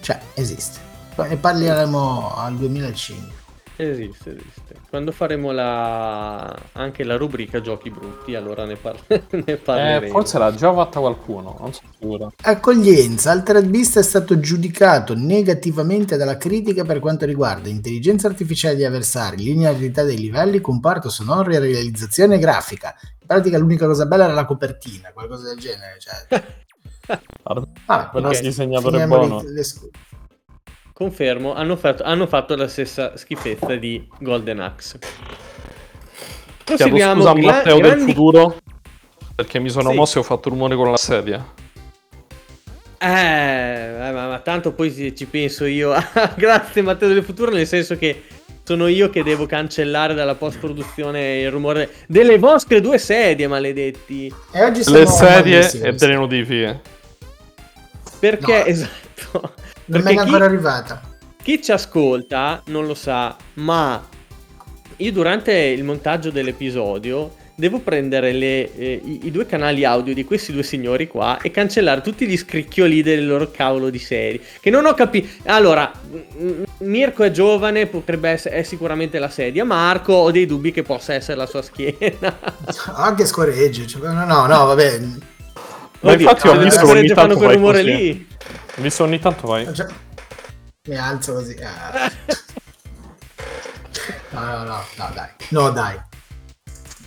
cioè, esiste. Ne parleremo al 2005. Esiste, esiste. Quando faremo la... anche la rubrica giochi brutti, allora ne, par- ne Eh, parleremo. forse l'ha già fatta qualcuno, non sono sicuro. Accoglienza, Altered Beast è stato giudicato negativamente dalla critica per quanto riguarda intelligenza artificiale di avversari, linearità dei livelli, comparto sonoro e realizzazione grafica. In pratica l'unica cosa bella era la copertina, qualcosa del genere. Cioè. Guarda, Vabbè, quello basta. disegnatore buono. le- le scu- Confermo, hanno fatto, hanno fatto la stessa schifezza di Golden Axe. Chiedo Proseguiamo. scusa a gra- Matteo del grandi- futuro perché mi sono Sì. mosso e ho fatto rumore con la sedia. Eh, ma, ma tanto poi ci penso io. Grazie Matteo del futuro, nel senso che sono io che devo cancellare dalla post-produzione il rumore delle vostre due sedie, maledetti. E oggi Le sedie e delle notifiche. Perché, No. esatto. Non è ancora arrivata. Chi ci ascolta non lo sa, ma io durante il montaggio dell'episodio devo prendere le, eh, i, i due canali audio di questi due signori qua e cancellare tutti gli scricchioli delle loro cavolo di serie. Che non ho capito. Allora, m- m- Mirko è giovane, potrebbe essere è sicuramente la sedia. Marco, ho dei dubbi che possa essere la sua schiena. Anche scoregge. Cioè, no, no, no, vabbè. Ma Oddio, infatti ho visto ogni fanno tanto quel vai rumore così. lì. Ho visto ogni tanto vai. Cioè, mi alzo così. ah. No, no, no, no, dai. No, dai.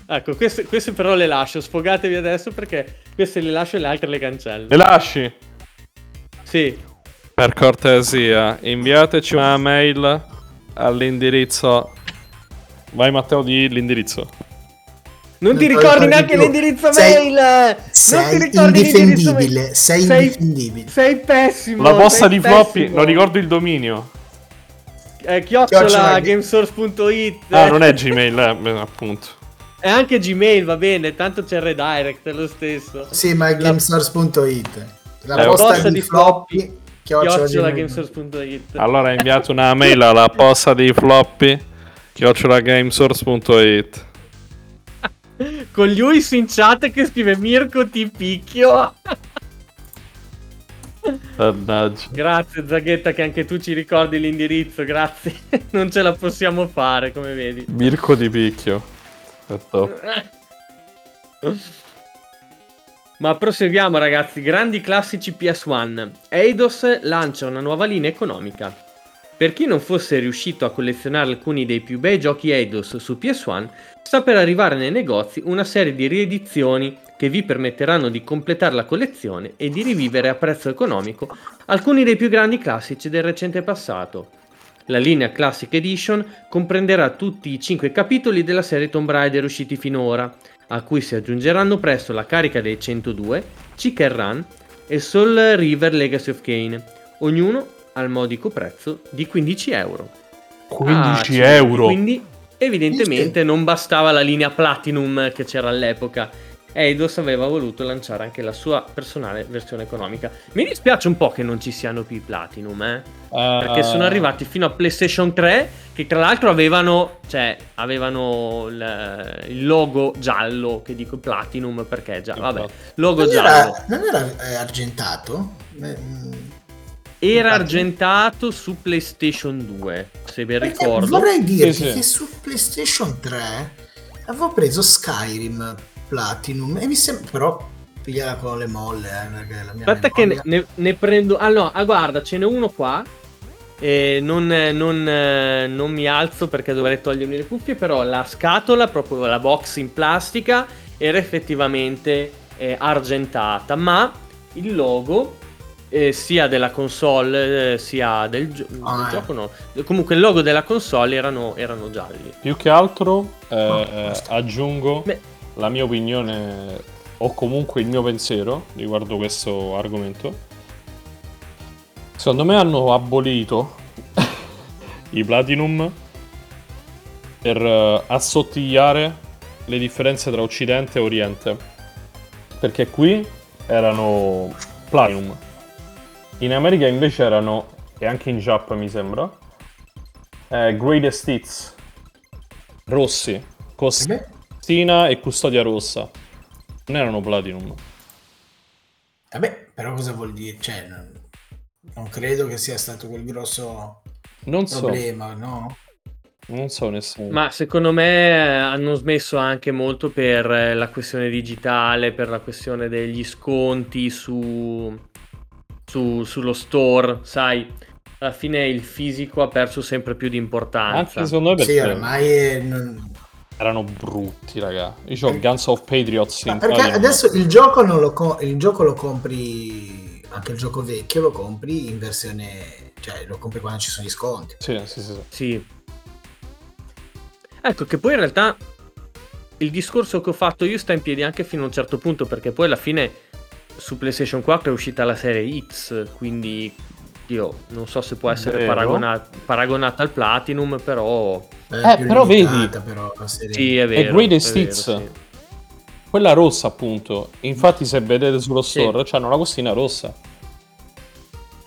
Ecco, queste, queste però le lascio. Sfogatevi adesso perché queste le lascio e le altre le cancello. Le lasci? Sì. Per cortesia, inviateci una mail all'indirizzo. Vai Matteo, di l'indirizzo. Non ti Non ricordi neanche più. l'indirizzo Sei- mail! non ti Sei ricordi mail? indifendibile. Sei Sei- indifendibile. Sei pessimo. La posta sei di floppy, non ricordo il dominio. Eh, chiocciola Chiocciola- gamesource.it. Ah, non è Gmail, eh, appunto. È anche Gmail, va bene, tanto c'è il redirect, è lo stesso. Sì, ma è gamesource.it. La Eh, posta, posta di, di floppy. chiocciola Chiocciola gamesource.it. Allora inviate una mail alla posta di floppy chiocciolagamesource.it Con gli UIS in chat che scrive Mirko ti picchio. Mannaggia. Grazie Zaghetta che anche tu ci ricordi l'indirizzo, grazie. non ce la possiamo fare, come vedi. Mirko di picchio. È top. Ma proseguiamo ragazzi, grandi classici PS1. Eidos lancia una nuova linea economica. Per chi non fosse riuscito a collezionare alcuni dei più bei giochi Eidos su PS1, sta per arrivare nei negozi una serie di riedizioni che vi permetteranno di completare la collezione e di rivivere a prezzo economico alcuni dei più grandi classici del recente passato. La linea Classic Edition comprenderà tutti i 5 capitoli della serie Tomb Raider usciti finora, a cui si aggiungeranno presto la carica dei 102, Chicken Run e Soul River Legacy of Kane, ognuno al modico prezzo di 15 euro. 15 Ah, euro. Quindi evidentemente non bastava la linea Platinum che c'era all'epoca. Eidos aveva voluto lanciare anche la sua personale versione economica. Mi dispiace un po' che non ci siano più i Platinum, eh. Perché sono arrivati fino a PlayStation 3, che tra l'altro avevano, cioè, avevano il, il logo giallo, che dico Platinum perché già, vabbè, logo Non giallo. era, non era eh, argentato? Eh, mm, Era argentato su PlayStation 2, se ben perché ricordo. Vorrei dirti Sì, sì. che su PlayStation 3 avevo preso Skyrim Platinum e mi sembra però pigliala con le molle eh, perché la mia Aspetta che ne, ne- ne prendo... Ah no, ah, guarda, ce n'è uno qua. E non, non, eh, non mi alzo perché dovrei togliermi le cuffie, però la scatola, proprio la box in plastica, era effettivamente eh, argentata, ma il logo, eh, sia della console, eh, sia del, gio- Ah, del eh. gioco, no. Comunque il logo della console erano, erano gialli. Più che altro eh, Oh, eh, aggiungo Beh. la mia opinione o comunque il mio pensiero riguardo questo argomento. Secondo me hanno abolito i Platinum per eh, assottigliare le differenze tra Occidente e Oriente. Perché qui erano Platinum. In America invece erano, e anche in Giappone mi sembra, eh, Greatest Hits. Rossi. Costina e Custodia Rossa. Non erano Platinum. Vabbè, però cosa vuol dire? Cioè, non, non credo che sia stato quel grosso Non so. problema, no? Non so nessuno. Ma secondo me eh, hanno smesso anche molto per eh, la questione digitale, per la questione degli sconti su, su- sullo store, sai, alla fine il fisico ha perso sempre più di importanza. Anche secondo me perché Sì, ormai è- erano brutti, raga. Io ho Guns of Patriots Ma perché adesso il gioco, non lo co- il gioco lo compri, anche il gioco vecchio lo compri in versione, cioè lo compri quando ci sono gli sconti. Sì, sì, sì. sì. Sì. Ecco che poi in realtà il discorso che ho fatto io sta in piedi anche fino a un certo punto, perché poi alla fine su PlayStation 4 è uscita la serie X, quindi io non so se può essere Vero. paragona- paragonata al Platinum, però È Eh, più però limitata, però, la serie. sì, è vero. Greatest è vero, Hits. sì. Quella rossa, appunto. Infatti, se vedete sullo Sì. store, c'hanno la costina rossa.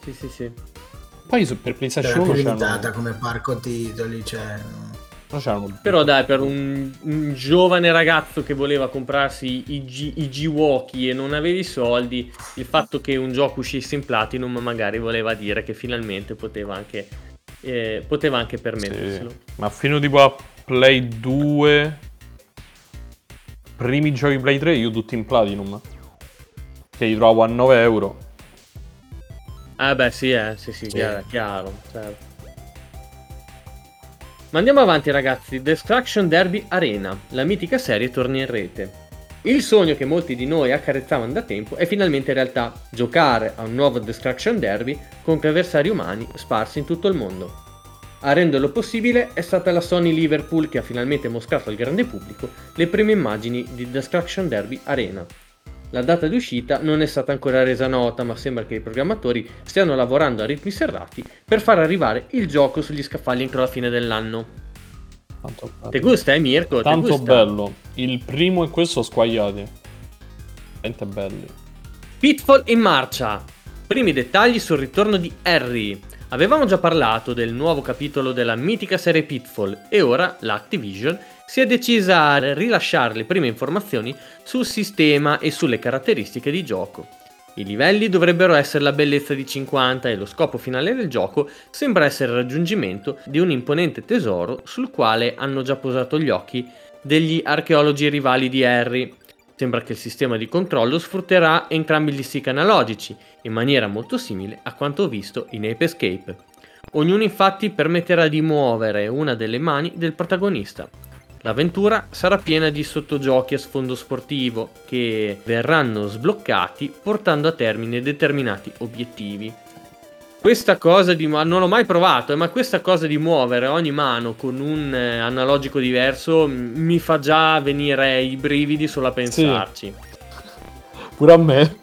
Sì, sì, sì. Poi su- per Era PlayStation più 1 limitata c'hanno... come parco titoli, cioè... Però dai, per un, un, giovane ragazzo che voleva comprarsi i, G, i G-Walkie e non aveva i soldi, il fatto che un gioco uscisse in Platinum magari voleva dire che finalmente poteva anche, eh, poteva anche permetterselo. Sì, ma fino tipo a Play 2, primi giochi Play 3, io tutti in Platinum, che li trovo a 9 euro. Ah beh sì, eh, sì, sì, sì. Chiaro, chiaro certo. Ma andiamo avanti ragazzi, Destruction Derby Arena, la mitica serie torna in rete. Il sogno che molti di noi accarezzavano da tempo è finalmente realtà, giocare a un nuovo Destruction Derby contro avversari umani sparsi in tutto il mondo. A renderlo possibile è stata la Sony Liverpool che ha finalmente mostrato al grande pubblico le prime immagini di Destruction Derby Arena, la data di uscita non è stata ancora resa nota, ma sembra che i programmatori stiano lavorando a ritmi serrati per far arrivare il gioco sugli scaffali entro la fine dell'anno. Tanto bello. Te gusta, eh, Mirko? Tanto bello. Il primo e questo squagliati. Veramente belli. Pitfall in marcia. Primi dettagli sul ritorno di Harry. Avevamo già parlato del nuovo capitolo della mitica serie Pitfall e ora l'Activision si è decisa a rilasciare le prime informazioni sul sistema e sulle caratteristiche di gioco. I livelli dovrebbero essere la bellezza di 50 e lo scopo finale del gioco sembra essere il raggiungimento di un imponente tesoro sul quale hanno già posato gli occhi degli archeologi rivali di Harry. Sembra che il sistema di controllo sfrutterà entrambi gli stick analogici, in maniera molto simile a quanto visto in Ape Escape. Ognuno infatti permetterà di muovere una delle mani del protagonista. L'avventura sarà piena di sottogiochi a sfondo sportivo che verranno sbloccati portando a termine determinati obiettivi. Questa cosa di non l'ho mai provato, eh, ma questa cosa di muovere ogni mano con un eh, analogico diverso mi fa già venire i brividi solo a pensarci. Sì. Pure a me.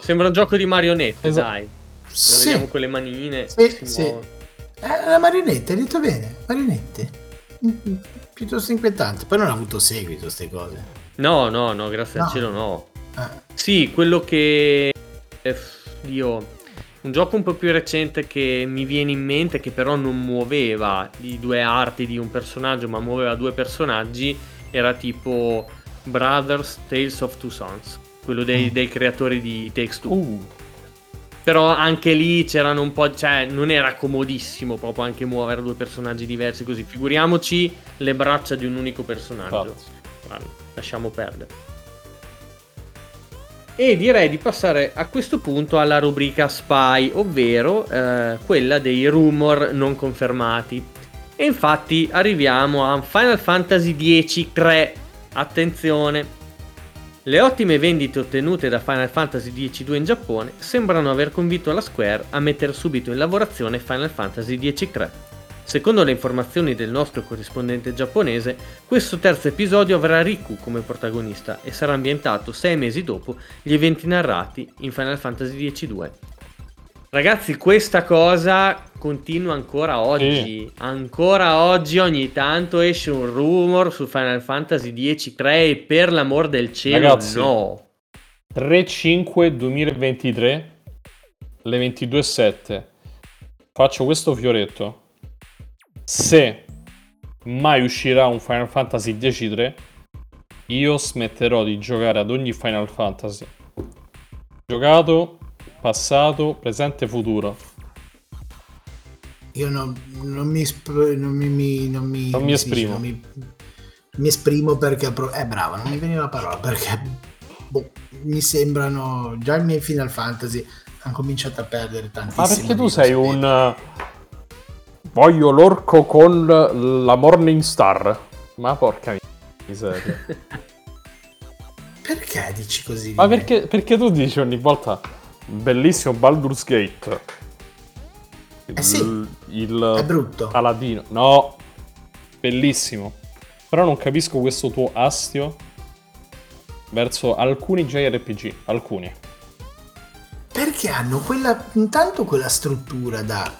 Sembra un gioco di marionette, esatto. dai. Sì. Vediamo quelle manine. Sì, sì. Eh, la marionetta, hai detto bene, marionette. Piuttosto inquietante. Poi non ha avuto seguito queste cose. No, no, no, grazie no. al cielo no. Ah. Sì, quello che... Eh, io... Un gioco un po' più recente che mi viene in mente, che però non muoveva i due arti di un personaggio, ma muoveva due personaggi, era tipo Brothers Tales of Two Sons, quello dei, mm. dei creatori di Takes Two. Uh. Però anche lì c'erano un po'. cioè, non era comodissimo proprio anche muovere due personaggi diversi così. Figuriamoci le braccia di un unico personaggio. Vale, lasciamo perdere. E direi di passare a questo punto alla rubrica Spy, ovvero eh, quella dei rumor non confermati. E infatti arriviamo a Final Fantasy X-3. Attenzione, le ottime vendite ottenute da Final Fantasy X-2 in Giappone sembrano aver convinto la Square a mettere subito in lavorazione Final Fantasy X-3. Secondo le informazioni del nostro corrispondente giapponese, questo terzo episodio avrà Riku come protagonista e sarà ambientato sei mesi dopo gli eventi narrati in Final Fantasy X-2. Ragazzi, questa cosa continua ancora oggi. Sì. Ancora oggi ogni tanto esce un rumor su Final Fantasy X-3 e per l'amor del cielo Ragazzi, no. 3-5-2023, le 22.07. Faccio questo fioretto. Se mai uscirà un Final Fantasy X-3, io smetterò di giocare ad ogni Final Fantasy. Giocato passato, presente, futuro. Io non, non, mi, non, mi, non, mi, non mi esprimo. Non mi, esprimo perché... Eh bravo, non mi veniva la parola perché boh, mi sembrano... Già i miei Final Fantasy hanno cominciato a perdere tantissimo. Ma perché tu sei un... Voglio l'orco con la Morning Star. Ma porca miseria. perché dici così? Ma perché, perché tu dici ogni volta Bellissimo Baldur's Gate. Il, eh sì, il è brutto. Paladino. No, bellissimo. Però non capisco questo tuo astio verso alcuni JRPG. Alcuni. Perché hanno quella, intanto quella struttura da...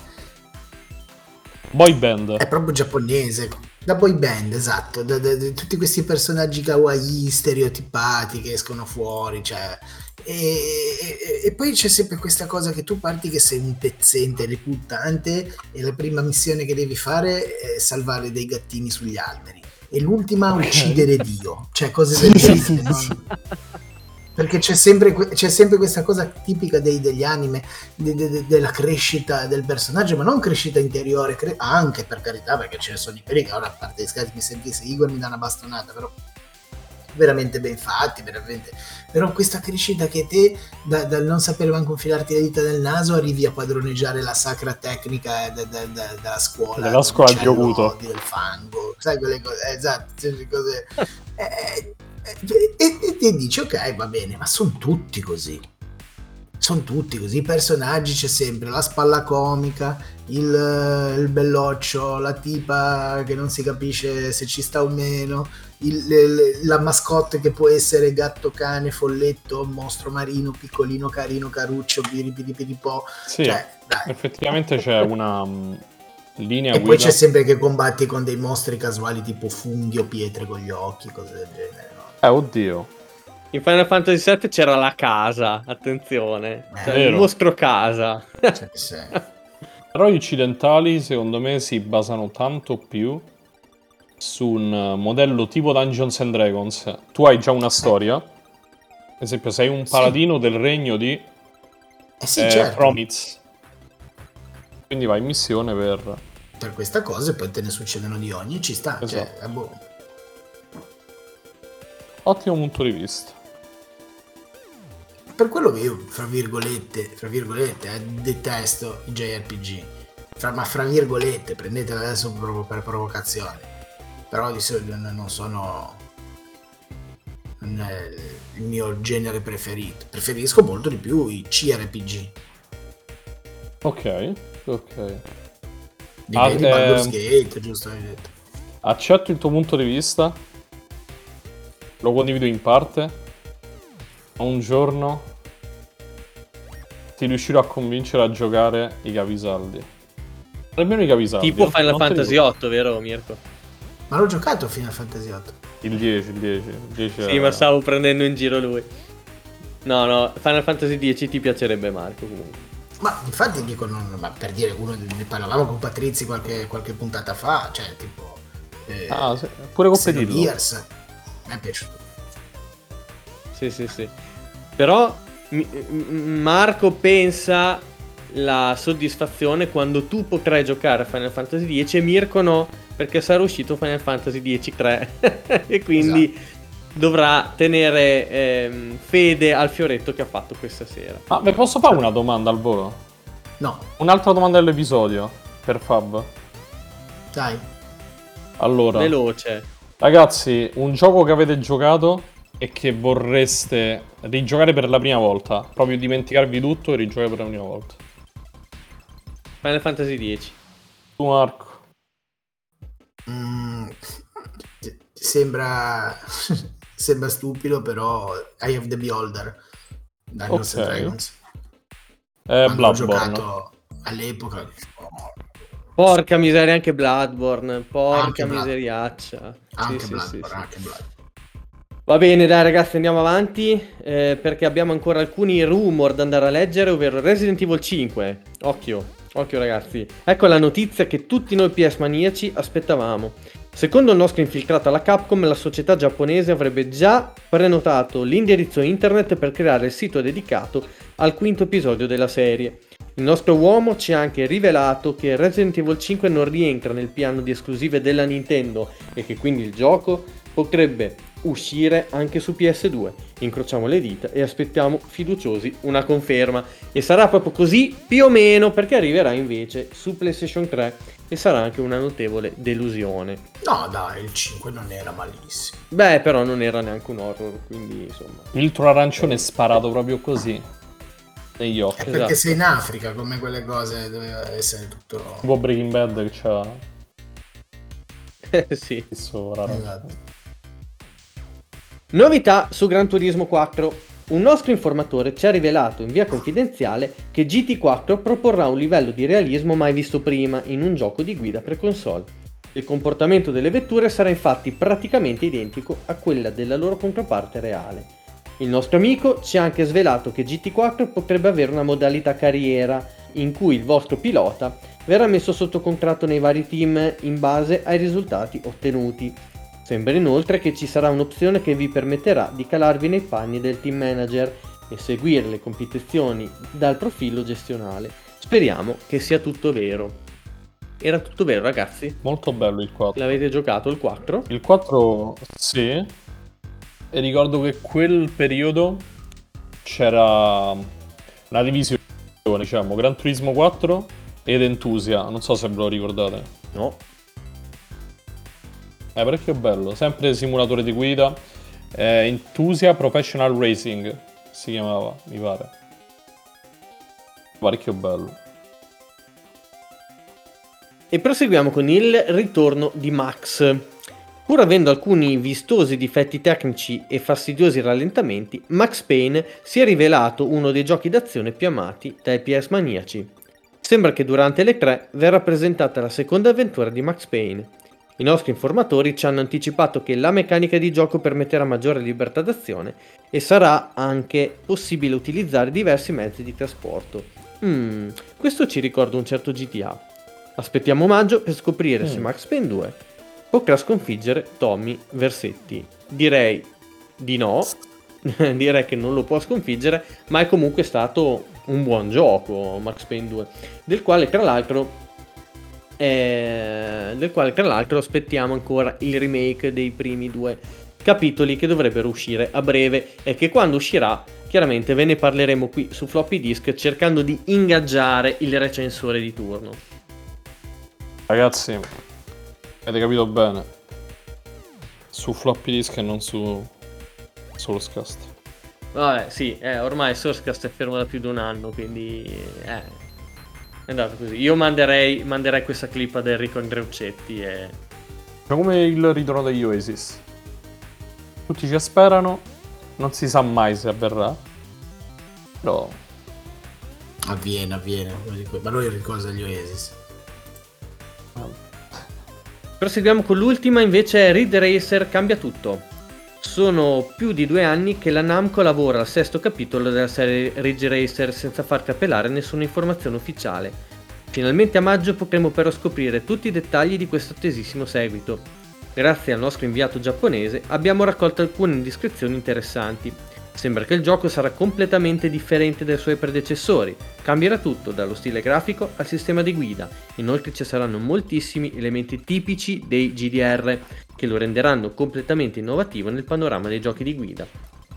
Boy band. È proprio giapponese. Da boy band, esatto, da, da- da tutti questi personaggi kawaii stereotipati che escono fuori, cioè... E, e- e poi c'è sempre questa cosa che tu parti che sei un pezzente riputtante e la prima missione che devi fare è salvare dei gattini sugli alberi. E l'ultima uccidere Dio, cioè cose del genere. Perché c'è sempre, c'è sempre questa cosa tipica dei- degli anime de- de- de- della crescita del personaggio, ma non crescita interiore, cre- anche per carità, perché ce ne sono i quelli che ora a parte gli scherzi mi sentisse Igor mi dà una bastonata, però veramente ben fatti, veramente. Però questa crescita che te da- dal non sapere manco infilarti le dita nel naso arrivi a padroneggiare la sacra tecnica de- de- de- della scuola Della scuola di uccello Oguto. del fango, sai quelle cose, eh, esatto, quelle cose eh, e, e ti dici ok va bene ma sono tutti così sono tutti così i personaggi c'è sempre la spalla comica il, il belloccio la tipa che non si capisce se ci sta o meno il- le- la mascotte che può essere gatto cane folletto mostro marino piccolino carino caruccio biribiribiripò Sì, cioè effettivamente c'è una mm, linea e poi guida. c'è sempre che combatti con dei mostri casuali tipo funghi o pietre con gli occhi cose del genere? Eh, oddio. In Final Fantasy VII c'era la casa, attenzione. Cioè, il mostro casa. Cioè, se- Però gli occidentali, secondo me, si basano tanto più su un eh, modello tipo Dungeons and Dragons. Tu hai già una storia. Ad esempio, sei un Sì. paladino del regno di eh sì eh, certo Promitz. Quindi vai in missione per... per questa cosa e poi te ne succedono di ogni ci sta cioè, Esatto. eh, boh. Ottimo punto di vista. per quello che io fra virgolette fra virgolette eh, detesto i JRPG Fra- ma fra virgolette prendetela adesso proprio per provocazione però di solito non sono non è il mio genere preferito preferisco molto di più i CRPG Ok, ok. di Ah, ehm, Gate giusto Accetto il tuo punto di vista. Lo condivido in parte. Ma un giorno ti riuscirò a convincere a giocare i capisaldi. Almeno i capisaldi. tipo Final Fantasy. VIII, vero Mirko? ma l'ho giocato Final Fantasy 8 Il 10, il 10. Il 10 Sì, era- ma stavo prendendo in giro lui. No, no, Final Fantasy X ti piacerebbe Marco comunque. Ma infatti dico, non- ma per dire, uno ne parlavamo con Patrizi qualche, qualche puntata fa, cioè tipo... Eh, Ah, pure competirlo. Xenogears, mi è piaciuto. Sì, sì, sì. Però mi- Marco pensa la soddisfazione quando tu potrai giocare a Final Fantasy X e Mirko no, perché sarà uscito Final Fantasy X-3 e quindi dovrà tenere ehm, fede al fioretto che ha fatto questa sera. Ma vi posso fare una domanda al volo? No, Un'altra domanda dell'episodio per Fab. dai. Allora, Veloce. Ragazzi, un gioco che avete giocato e che vorreste rigiocare per la prima volta. Proprio dimenticarvi tutto e rigiocare per la prima volta. Final Fantasy X. Tu, Marco. Mm, sembra, sembra stupido, però Eye of the Beholder, Dungeons and Ok. Dragons. Eh, Bloodborne. giocato all'epoca... oh, Porca miseria, anche Bloodborne. Porca Anche miseriaccia. Anche Sì, Bloodborne, sì. anche Bloodborne. Va bene, dai ragazzi, andiamo avanti eh, perché abbiamo ancora alcuni rumor da andare a leggere, ovvero Resident Evil 5. Occhio, occhio ragazzi. Ecco la notizia che tutti noi PS maniaci aspettavamo. Secondo il nostro infiltrato alla Capcom, la società giapponese avrebbe già prenotato l'indirizzo internet per creare il sito dedicato al quinto episodio della serie. Il nostro uomo ci ha anche rivelato che Resident Evil 5 non rientra nel piano di esclusive della Nintendo e che quindi il gioco potrebbe uscire anche su PS2. Incrociamo le dita e aspettiamo fiduciosi una conferma. E sarà proprio così più o meno perché arriverà invece su PlayStation 3 e sarà anche una notevole delusione. No, dai, il 5 non era malissimo. Beh, però non era neanche un horror, quindi insomma. Filtro arancione sparato proprio così. Negli occhi. È perché Esatto. sei in Africa, come quelle cose doveva essere tutto... Tipo Breaking Bad che c'ha sì. questo raro. Esatto. Novità su Gran Turismo 4. Un nostro informatore ci ha rivelato in via confidenziale che GT4 proporrà un livello di realismo mai visto prima in un gioco di guida pre-console. Il comportamento delle vetture sarà infatti praticamente identico a quella della loro controparte reale. Il nostro amico ci ha anche svelato che GT4 potrebbe avere una modalità carriera, in cui il vostro pilota verrà messo sotto contratto nei vari team in base ai risultati ottenuti. Sembra inoltre che ci sarà un'opzione che vi permetterà di calarvi nei panni del team manager e seguire le competizioni dal profilo gestionale. Speriamo che sia tutto vero. Era tutto vero, ragazzi? Molto bello il 4. L'avete giocato il 4? Il 4 sì. E ricordo che quel periodo c'era una divisione, diciamo, Gran Turismo 4 ed Entusia. Non so se ve lo ricordate. No. È parecchio bello, sempre simulatore di guida. Eh, Entusia Professional Racing si chiamava, mi pare. Parecchio bello. E proseguiamo con il ritorno di Max. Pur avendo alcuni vistosi difetti tecnici e fastidiosi rallentamenti, Max Payne si è rivelato uno dei giochi d'azione più amati dai PS maniaci. Sembra che durante le 3 verrà presentata la seconda avventura di Max Payne. I nostri informatori ci hanno anticipato che la meccanica di gioco permetterà maggiore libertà d'azione e sarà anche possibile utilizzare diversi mezzi di trasporto. Mm, questo ci ricorda un certo GTA. Aspettiamo maggio per scoprire mm. se Max Payne 2 potrà sconfiggere Tommy Versetti. Direi di no, direi che non lo può sconfiggere, ma è comunque stato un buon gioco Max Payne 2, del quale tra l'altro eh, del quale tra l'altro aspettiamo ancora il remake dei primi due capitoli che dovrebbero uscire a breve e che quando uscirà chiaramente ve ne parleremo qui su floppy disk cercando di ingaggiare il recensore di turno. Ragazzi, avete capito bene. Su floppy disk e non su sullo scast. Vabbè, sì, eh, ormai Sourcecast è fermo da più di un anno, quindi eh, è andato così. Io manderei, manderei questa clip ad Enrico Andreuccetti e... È come il ritorno degli Oasis. Tutti ci sperano, non si sa mai se avverrà. Però... Avviene, avviene. Ma lui ricorda gli Oasis. Proseguiamo con l'ultima, invece Ridge Racer cambia tutto. Sono più di due anni che la Namco lavora al sesto capitolo della serie Ridge Racer senza far capellare nessuna informazione ufficiale. Finalmente a maggio potremo però scoprire tutti i dettagli di questo attesissimo seguito. Grazie al nostro inviato giapponese abbiamo raccolto alcune indiscrezioni interessanti. Sembra che il gioco sarà completamente differente dai suoi predecessori, cambierà tutto, dallo stile grafico al sistema di guida, inoltre ci saranno moltissimi elementi tipici dei GDR, che lo renderanno completamente innovativo nel panorama dei giochi di guida.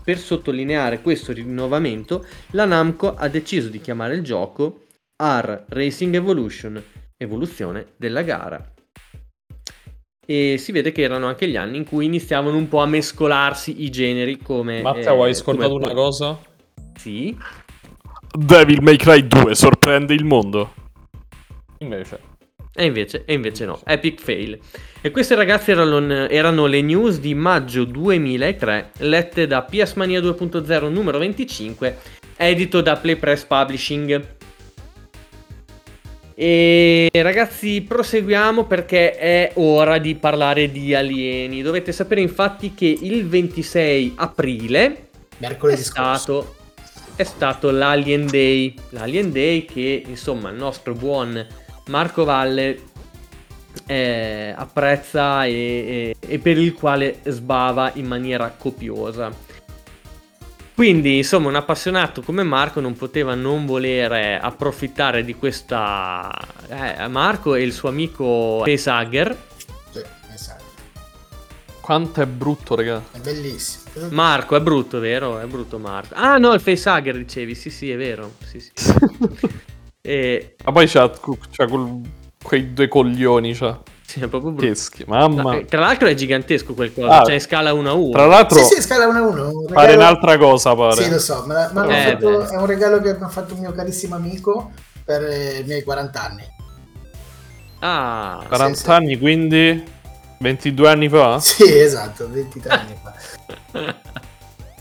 Per sottolineare questo rinnovamento, la Namco ha deciso di chiamare il gioco R Racing Evolution, evoluzione della gara e si vede che erano anche gli anni in cui iniziavano un po' a mescolarsi i generi come... Matteo, eh, hai scordato una cosa? Sì. Devil May Cry 2 sorprende il mondo. Invece. E invece, e invece no, epic fail. E queste ragazze erano, erano, le news di maggio 2003, lette da PS Mania 2.0 numero 25, edito da Playpress Publishing. E ragazzi, proseguiamo perché è ora di parlare di alieni. Dovete sapere infatti che il 26 aprile Mercoledì è stato, è stato l'Alien Day. L'Alien Day che insomma il nostro buon Marco Valle eh, apprezza e, e, e per il quale sbava in maniera copiosa. Quindi, insomma, un appassionato come Marco non poteva non volere approfittare di questa. Eh, Marco e il suo amico Facehugger. Sì, esatto. Quanto è brutto, raga. È bellissimo. Marco, è brutto, vero? È brutto Marco. Ah, no, il Facehugger dicevi. Sì, sì, è vero. Sì, sì. e... Ma poi c'ha, c'ha quel, quei due coglioni, c'ha. Sì, è proprio brutto. Mamma. No, tra l'altro è gigantesco quel cosa, ah, cioè in scala 1 a 1. Tra l'altro, sì, sì, scala 1 a 1. Regalo... Pare un'altra cosa, pare. Sì, lo so, ma, ma eh, fatto, è un regalo che mi ha fatto un mio carissimo amico per eh, i miei 40 anni. Ah, 40 sì, anni, sì. quindi 22 anni fa? Sì, esatto, 23 anni fa.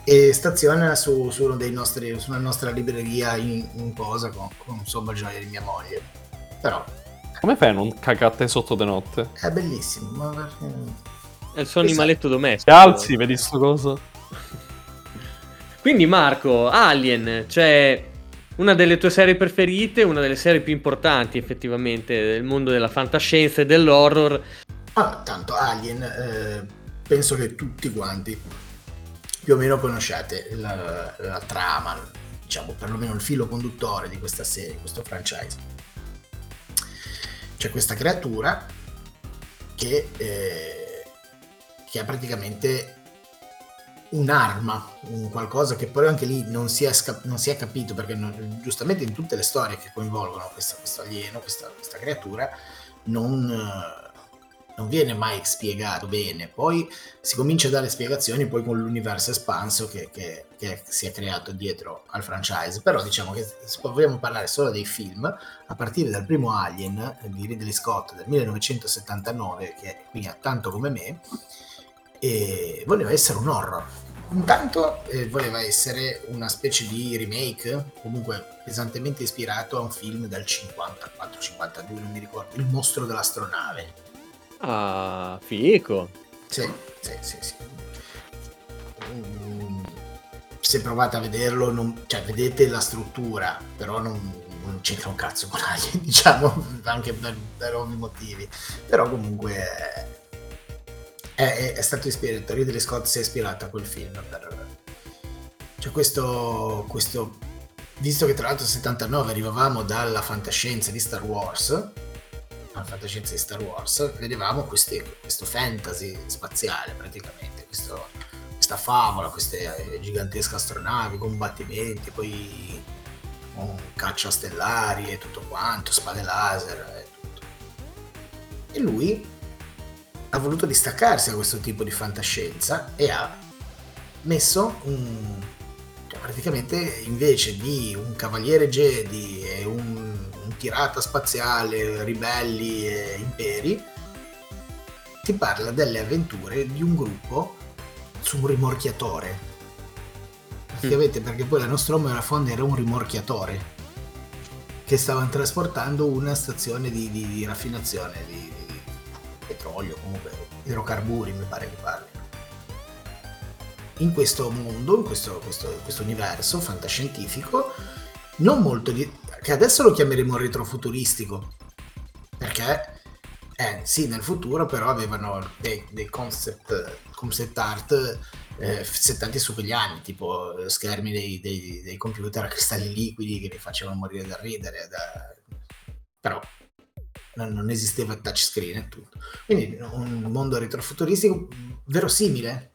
e staziona su, su, uno dei nostri, su una nostra libreria in, in posa con, con un sommaggiore di mia moglie. Però Come fai a non cagate sotto de notte? È bellissimo, ma perché... È il suo Esatto. animaletto Ti domestico. alzi, vedi sto coso? Quindi Marco, Alien, cioè una delle tue serie preferite, una delle serie più importanti effettivamente del mondo della fantascienza e dell'horror. Ah, tanto Alien, eh, penso che tutti quanti più o meno conosciate la, la trama, diciamo perlomeno il filo conduttore di questa serie, questo franchise. C'è questa creatura che, eh, che ha praticamente un'arma, un qualcosa che poi anche lì non si è, sca- non si è capito perché non- giustamente in tutte le storie che coinvolgono questo alieno, questa, questa creatura, non, eh, non viene mai spiegato bene. Poi si comincia a dare spiegazioni poi con l'universo espanso che, che- che si è creato dietro al franchise. Però diciamo che se vogliamo parlare solo dei film, a partire dal primo Alien di Ridley Scott del 1979, che quindi ha tanto come me, e voleva essere un horror. Intanto eh, voleva essere una specie di remake, comunque pesantemente ispirato a un film del 54-52, non mi ricordo, Il mostro dell'astronave. Ah, fico. Sì, sì, sì, sì. Mm, Se provate a vederlo, non- cioè vedete la struttura, però non, non c'entra un cazzo con Alien, diciamo, anche per, per ovvi motivi. Però comunque è, è- è stato ispirato, Ridley Scott si è ispirato a quel film per... Cioè questo, questo, visto che tra l'altro nel 79 arrivavamo dalla fantascienza di Star Wars, la fantascienza di Star Wars, vedevamo queste- questo fantasy spaziale praticamente, questo- questa favola, queste eh, gigantesche astronavi, combattimenti, poi un caccia stellari e tutto quanto, spade laser e tutto. E lui ha voluto distaccarsi da questo tipo di fantascienza e ha messo un, cioè praticamente invece di un cavaliere Jedi e un pirata spaziale, ribelli e imperi, ti parla delle avventure di un gruppo su un rimorchiatore. Praticamente perché poi la Nostromo era fonda era un rimorchiatore che stavano trasportando una stazione di, di- di raffinazione di, di petrolio, comunque idrocarburi mi pare che parli in questo mondo, in questo, questo- questo universo fantascientifico, non molto di- che adesso lo chiameremo retrofuturistico, perché eh, sì, nel futuro però avevano dei, dei concept, concept art eh, settati su quegli anni, tipo eh, schermi dei, dei- dei computer a cristalli liquidi che li facevano morire da ridere, da- però non, non esisteva touchscreen e tutto. Quindi un mondo retrofuturistico verosimile,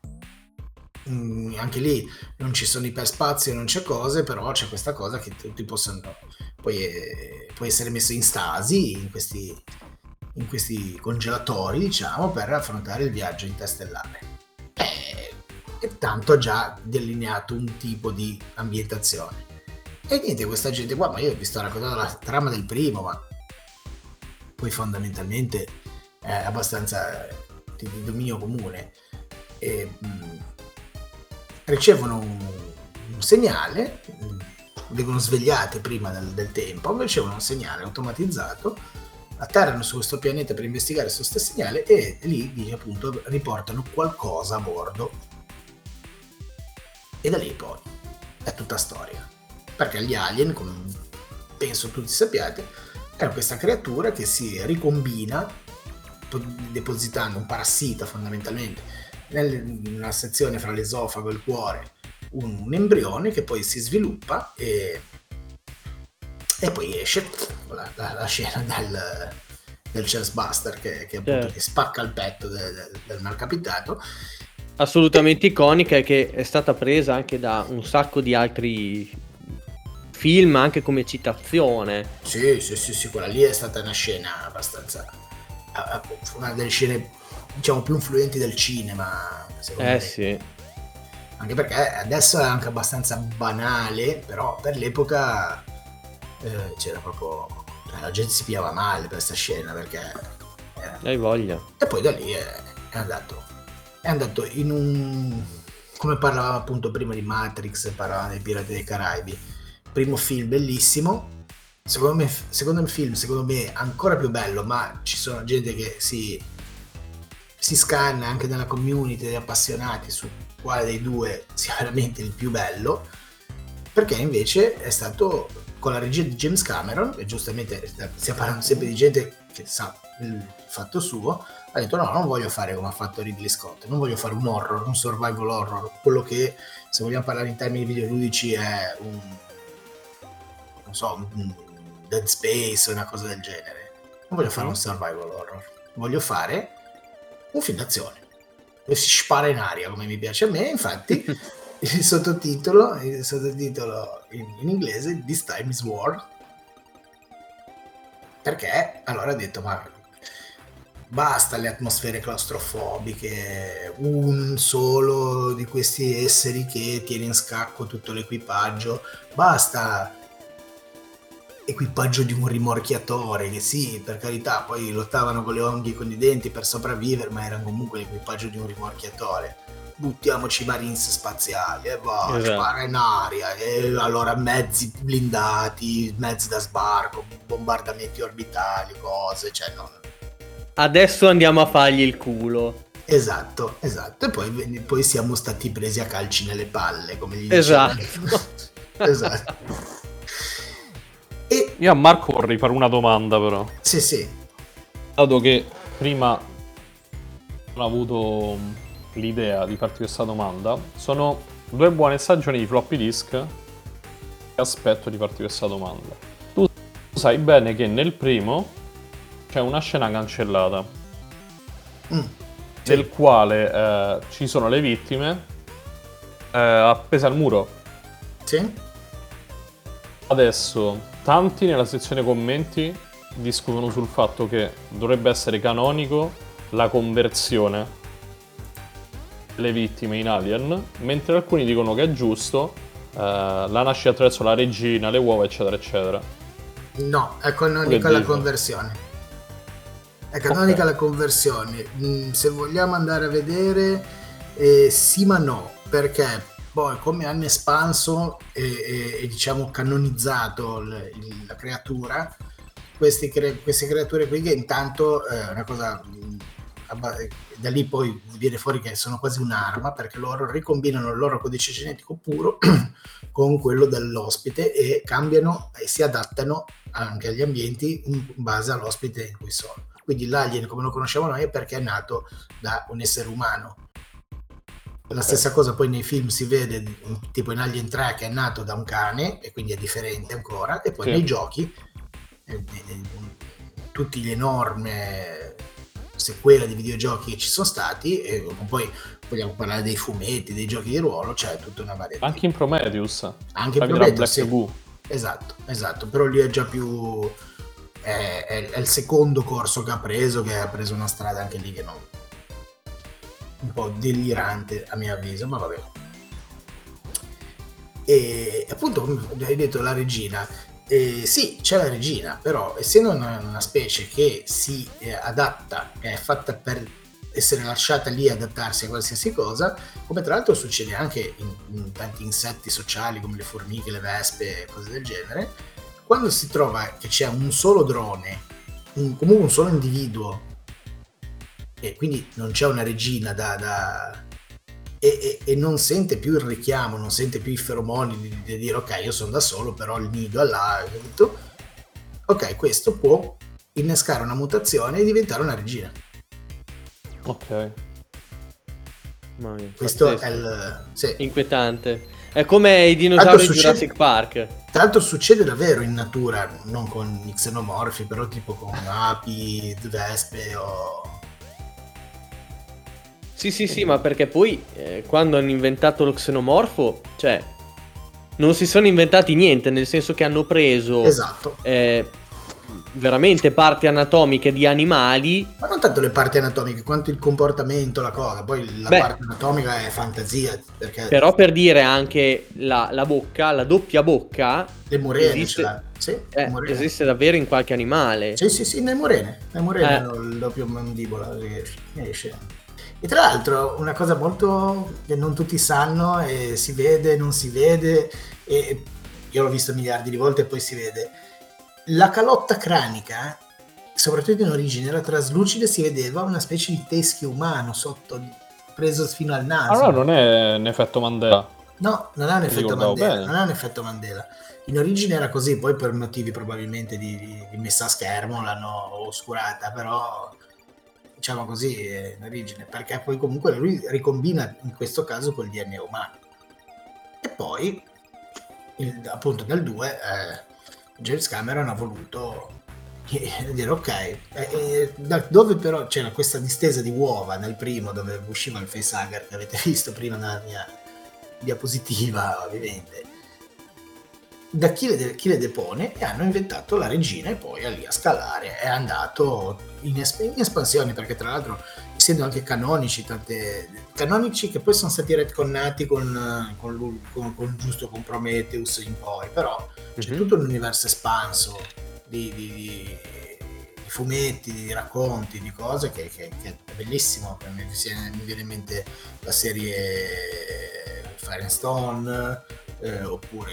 Mm, anche lì non ci sono iperspazio, non c'è cose, però c'è questa cosa che tutti possono puoi, eh, essere messo in stasi in questi, in questi congelatori, diciamo, per affrontare il viaggio interstellare. E, e tanto ha già delineato un tipo di ambientazione. E niente, questa gente qua, ma io vi sto raccontando la trama del primo, ma poi fondamentalmente è abbastanza di, dominio comune. E, mh, ricevono un, un segnale, vengono svegliate prima del, del tempo, ricevono un segnale automatizzato, atterrano su questo pianeta per investigare questo stesso segnale e lì, appunto riportano qualcosa a bordo. E da lì poi è tutta storia. Perché gli alien, come penso tutti sappiate, è questa creatura che si ricombina po- depositando un parassita fondamentalmente nella sezione fra l'esofago e il cuore un, un embrione che poi si sviluppa e, e poi esce la, la- la scena del, del chestbuster che, che appunto Certo. che spacca il petto del, del, del malcapitato Assolutamente iconica e che è stata presa anche da un sacco di altri film, anche come citazione. Sì, sì, sì, sì, quella lì è stata una scena abbastanza. una delle scene, diciamo, più influenti del cinema. Secondo Eh me. sì. Anche perché adesso è anche abbastanza banale, però per l'epoca eh, c'era proprio. cioè, la gente si piava male per questa scena perché. era- Hai voglia. E poi da lì è, è andato. È andato in un. Come parlavamo appunto prima di Matrix, parlavamo dei Pirati dei Caraibi. Primo film bellissimo, secondo me, secondo il film, secondo me, ancora più bello, ma ci sono gente che si, si scanna anche nella community degli appassionati su quale dei due sia veramente il più bello, perché invece è stato con la regia di James Cameron, e giustamente stiamo parlando sempre di gente che sa il fatto suo, ha detto no, non voglio fare come ha fatto Ridley Scott, non voglio fare un horror, un survival horror, quello che se vogliamo parlare in termini videoludici è un, non so, un Dead Space o una cosa del genere. Non voglio fare un survival horror, voglio fare un film d'azione. Dove si spara in aria come mi piace a me, infatti. Il sottotitolo, il sottotitolo in, in inglese This Time is War. Perché allora ha detto ma basta le atmosfere claustrofobiche, un solo di questi esseri che tiene in scacco tutto l'equipaggio, basta equipaggio di un rimorchiatore che sì, per carità, poi lottavano con le onghi e con i denti per sopravvivere, ma era comunque l'equipaggio di un rimorchiatore. Buttiamoci marines spaziali e va, esatto. spara in aria, e allora mezzi blindati, mezzi da sbarco, bombardamenti orbitali, cose, cioè non, adesso andiamo a fargli il culo. Esatto, esatto. E poi, poi siamo stati presi a calci nelle palle, come gli esatto. esatto. Io a Marco vorrei fare una domanda però. Sì, sì. Dato che prima ho avuto l'idea di farti questa domanda, sono due buone stagioni di floppy disk e aspetto di farti questa domanda. Tu sai bene che nel primo c'è una scena cancellata mm, sì. nel quale eh, ci sono le vittime eh, appese al muro. Sì. Adesso, tanti nella sezione commenti discutono sul fatto che dovrebbe essere canonico la conversione delle vittime in Alien, mentre alcuni dicono che è giusto eh, la nascita attraverso la regina, le uova, eccetera, eccetera. No, è canonica la conversione. È canonica okay. la conversione. Mm, se vogliamo andare a vedere, eh, sì ma no, perché poi come hanno espanso e, e, e diciamo canonizzato l, il, la creatura, cre- queste creature qui che intanto è eh, una cosa mm, da lì poi viene fuori che sono quasi un'arma perché loro ricombinano il loro codice genetico puro con quello dell'ospite e cambiano e si adattano anche agli ambienti in base all'ospite in cui sono. Quindi l'alien come lo conosciamo noi è perché è nato da un essere umano. La stessa cosa poi nei film si vede, tipo in Alien 3 che è nato da un cane e quindi è differente ancora, e poi sì. nei giochi, eh, tutti gli enorme sequela di videogiochi che ci sono stati, e poi vogliamo parlare dei fumetti, dei giochi di ruolo, c'è cioè tutta una varietà. Anche in Prometheus. Anche in Prometheus, sì. Esatto, esatto, però lì è già più è, è, è, il secondo corso che ha preso, che ha preso una strada anche lì che non... un po' delirante a mio avviso, ma vabbè. E appunto, come hai detto, la regina, eh, sì, c'è la regina, però essendo una, una specie che si eh, adatta, è fatta per essere lasciata lì adattarsi a qualsiasi cosa, come tra l'altro succede anche in, in tanti insetti sociali come le formiche, le vespe, cose del genere, quando si trova che c'è un solo drone, un, comunque un solo individuo, e quindi non c'è una regina da, da e, e, e, non sente più il richiamo, non sente più i feromoni di, di dire ok, io sono da solo, però il nido è là, ok, questo può innescare una mutazione e diventare una regina. Ok. Questo è il... Sì. Inquietante. È come i dinosauri di Jurassic Park. Tra l'altro succede davvero in natura, non con i xenomorfi, però tipo con api, vespe o... Sì, sì, sì, ma perché poi eh, quando hanno inventato lo xenomorfo, cioè, non si sono inventati niente, nel senso che hanno preso... Esatto. Eh, veramente parti anatomiche di animali. Ma non tanto le parti anatomiche quanto il comportamento, la cosa. Poi la Beh, parte anatomica è fantasia. Perché... Però per dire anche la, la bocca, la doppia bocca. Le murene, esiste, sì, eh, murene. esiste davvero in qualche animale. Sì, sì, sì, nelle murene. Nelle murene eh. il doppio mandibola che esce. E tra l'altro una cosa molto che non tutti sanno e si vede, non si vede, e io l'ho visto miliardi di volte e poi si vede la calotta cranica, soprattutto in origine, era traslucida e si vedeva una specie di teschio umano sotto, preso fino al naso. Allora non è un effetto Mandela. No, non ha un effetto Mandela. bene. Non ha un effetto Mandela. In origine era così, poi per motivi probabilmente di, di- di messa a schermo l'hanno oscurata, però diciamo così eh, in origine, perché poi comunque lui ricombina in questo caso col DNA umano. E poi, il- appunto nel 2, eh, James Cameron ha voluto dire ok, eh, eh, dove però c'era questa distesa di uova nel primo dove usciva il facehugger che avete visto prima nella mia diapositiva ovviamente da chi le, de- chi le depone e hanno inventato la regina e poi è lì a scalare è andato in, es- in espansione perché tra l'altro essendo anche canonici tante canonici che poi sono stati retconnati con, con, con- con giusto con Prometheus in poi però c'è Mhm. tutto un universo espanso di, di- di- di fumetti, di racconti, di cose che, che- che è bellissimo. Mi, viene- mi viene in mente la serie Fire and Stone, eh, oppure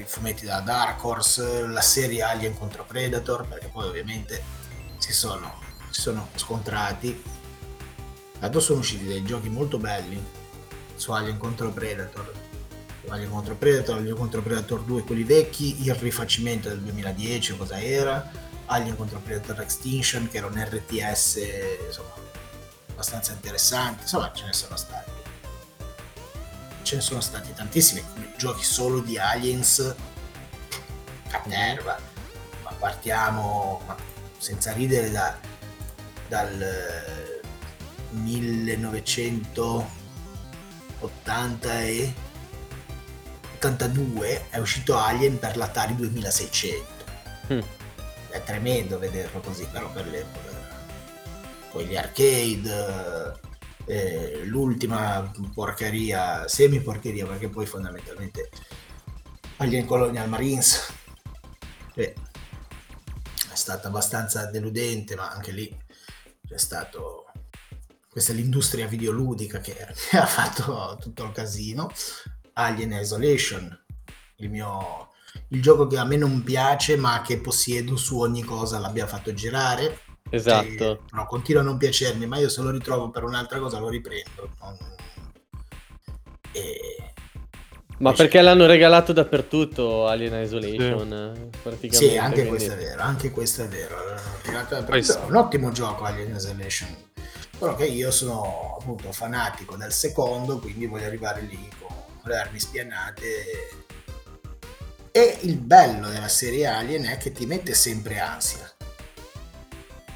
i fumetti da Dark Horse, la serie Alien contro Predator, perché poi ovviamente si sono, si sono scontrati. Tanto sono usciti dei giochi molto belli su Alien contro Predator. Alien contro Predator, Alien contro Predator 2, quelli vecchi, il rifacimento del 2010 o cosa era, Alien contro Predator Extinction che era un RTS insomma abbastanza interessante, insomma ce ne sono stati. Ce ne sono stati tantissimi giochi solo di Aliens. A terra, ma partiamo ma senza ridere da, dal eh, 1980 e 82 è uscito Alien per l'Atari 2600 Mm. è tremendo vederlo così però per l'epoca poi gli arcade eh, l'ultima porcheria semi porcheria perché poi fondamentalmente Alien Colonial Marines eh, è stata abbastanza deludente ma anche lì c'è stato questa è l'industria videoludica che, ha fatto tutto il casino. Alien Isolation il mio il gioco che a me non piace ma che possiedo su ogni cosa l'abbia fatto girare Esatto. Cioè, no, continua a non piacermi ma io se lo ritrovo per un'altra cosa lo riprendo Non- e... Ma Invece- perché l'hanno regalato dappertutto Alien Isolation, eh, praticamente. sì anche quindi- questo è vero anche questo è vero è sì. un ottimo gioco Alien Isolation però che io sono appunto fanatico del secondo quindi voglio arrivare lì con le armi spianate e il bello della serie Alien è che ti mette sempre ansia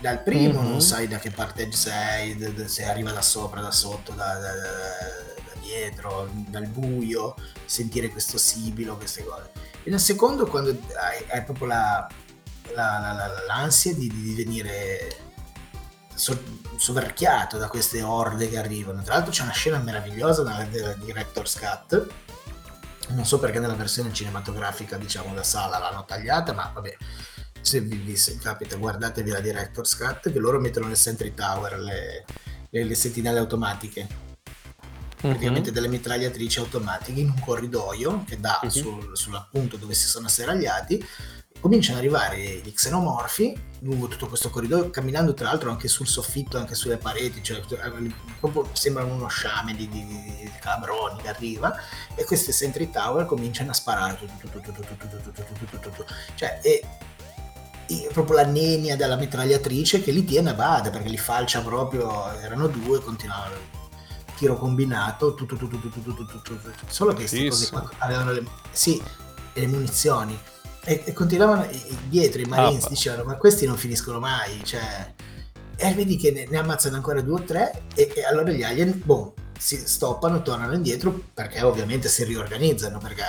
dal primo Mhm. non sai da che parte sei se arriva da sopra da sotto da, da- da- dietro dal buio sentire questo sibilo queste cose. E nel secondo quando hai, hai proprio la, la- la- la- l'ansia di, di venire so- soverchiato da queste orde che arrivano. Tra l'altro c'è una scena meravigliosa nella, della Director's Cut non so perché nella versione cinematografica diciamo da sala l'hanno tagliata ma vabbè se vi, se capita guardatevi la Director's Cut che loro mettono nel Sentry Tower le, le, le sentinelle automatiche praticamente mm-hmm. delle mitragliatrici automatiche in un corridoio che dà mm-hmm. sul, sul punto dove si sono asseragliati cominciano ad arrivare gli xenomorfi lungo tutto questo corridoio camminando tra l'altro anche sul soffitto anche sulle pareti cioè proprio sembrano uno sciame di, di, di calabroni che arriva e queste sentry tower cominciano a sparare cioè proprio la nenia della mitragliatrice che li tiene a bada perché li falcia proprio, erano due, continuavano tiro combinato, tutto, tutto, tutto, tutto, tutto, solo che queste cose qua avevano le, sì, le munizioni e, e, continuavano dietro i Marines, ah, dicevano ma questi non finiscono mai, cioè... E vedi che ne, ne ammazzano ancora due o tre e, e allora gli alien, boh, si stoppano, tornano indietro perché ovviamente si riorganizzano, perché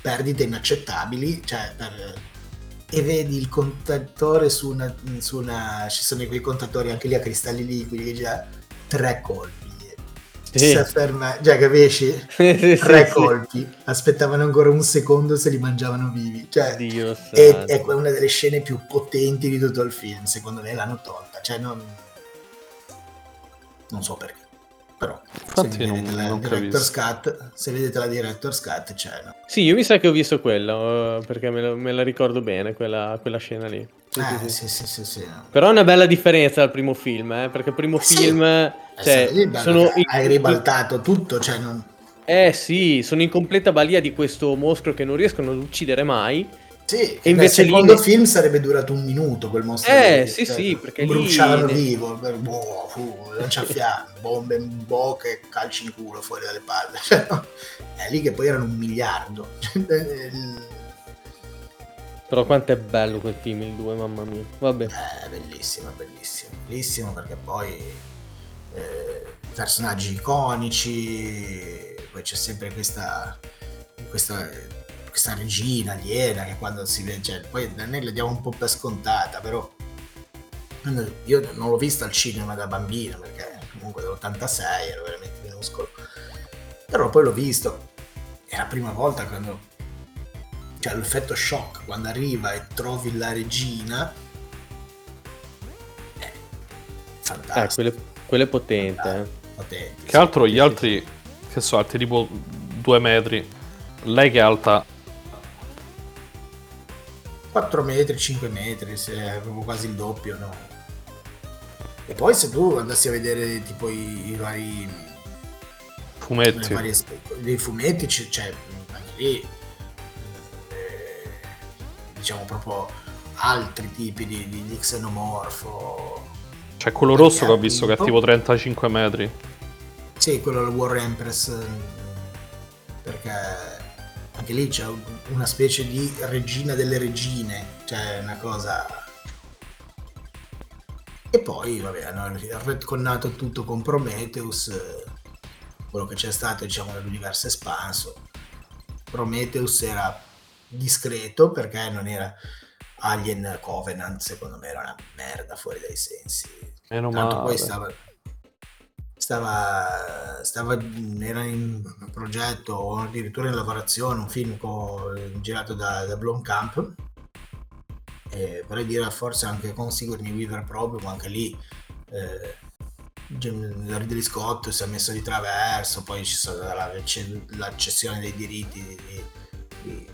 perdite inaccettabili, cioè per e vedi il contatore su una, su una ci sono quei contatori anche lì a cristalli liquidi già tre colpi. Sì. si afferma già capisci? Sì, sì, tre sì. colpi. Aspettavano ancora un secondo se li mangiavano vivi. Cioè Dio è, è una delle scene più potenti di tutto il film secondo me l'hanno tolta. Cioè non non so perché Però Infatti se non- vedete la non Director's. Cut, se vedete la Director's Cut c'è, no? Sì, io mi sa che ho visto quello, eh, perché me, lo- me la ricordo bene, quella, quella scena lì. Eh, sì, sì. sì, sì. Però è una bella differenza dal primo film, eh, perché il primo Sì. film... Eh, Cioè, bello sono che hai ribaltato tutto, cioè non... Eh sì, sono in completa balia di questo mostro che non riescono ad uccidere mai. Sì, E invece lì- secondo film sarebbe durato un minuto quel mostro. Eh, lì, sì, cioè, sì, perché lì- bruciavano vivo, boh, fu, lanciafiamme, bombe in bocca e calci in culo fuori dalle palle. Cioè, no, È lì che poi erano un miliardo. Il- Però quanto è bello quel film, il 2, mamma mia. Vabbè. Eh, bellissimo, bellissimo, bellissimo perché poi eh, personaggi iconici, poi c'è sempre questa, questa, questa regina aliena che quando si vede, cioè, poi noi la diamo un po' per scontata, però io non l'ho vista al cinema da bambino perché comunque dell'86 ero veramente minuscolo, però poi l'ho visto, è la prima volta quando cioè l'effetto shock quando arriva e trovi la regina è Eh, fantastico quello, quello è potente. eh. potente, Che altro gli altri, che so, alti tipo due metri. Lei che è alta 4 metri 5 metri se è proprio quasi il doppio no e poi se tu andassi a vedere tipo i, i vari fumetti. varie spe- dei fumetti c'è anche lì eh, diciamo proprio altri tipi di, di, di xenomorfo C'è quello rosso che ho visto che è tipo 35 metri. Sì, quello del War Empress, perché anche lì c'è un- una specie di regina delle regine, cioè una cosa... E poi, vabbè, hanno retconnato tutto con Prometheus, eh, quello che c'è stato, diciamo, nell'universo espanso. Prometheus era discreto perché non era Alien Covenant, secondo me era una merda fuori dai sensi. Meno Tanto poi male. stava, stava, stava, era in progetto o addirittura in lavorazione un film co- girato da, da Blomkamp. Vorrei dire forse anche con Sigourney Weaver proprio ma anche lì eh, Ridley Scott si è messo di traverso poi ci sarà la, la cessione dei diritti di, di-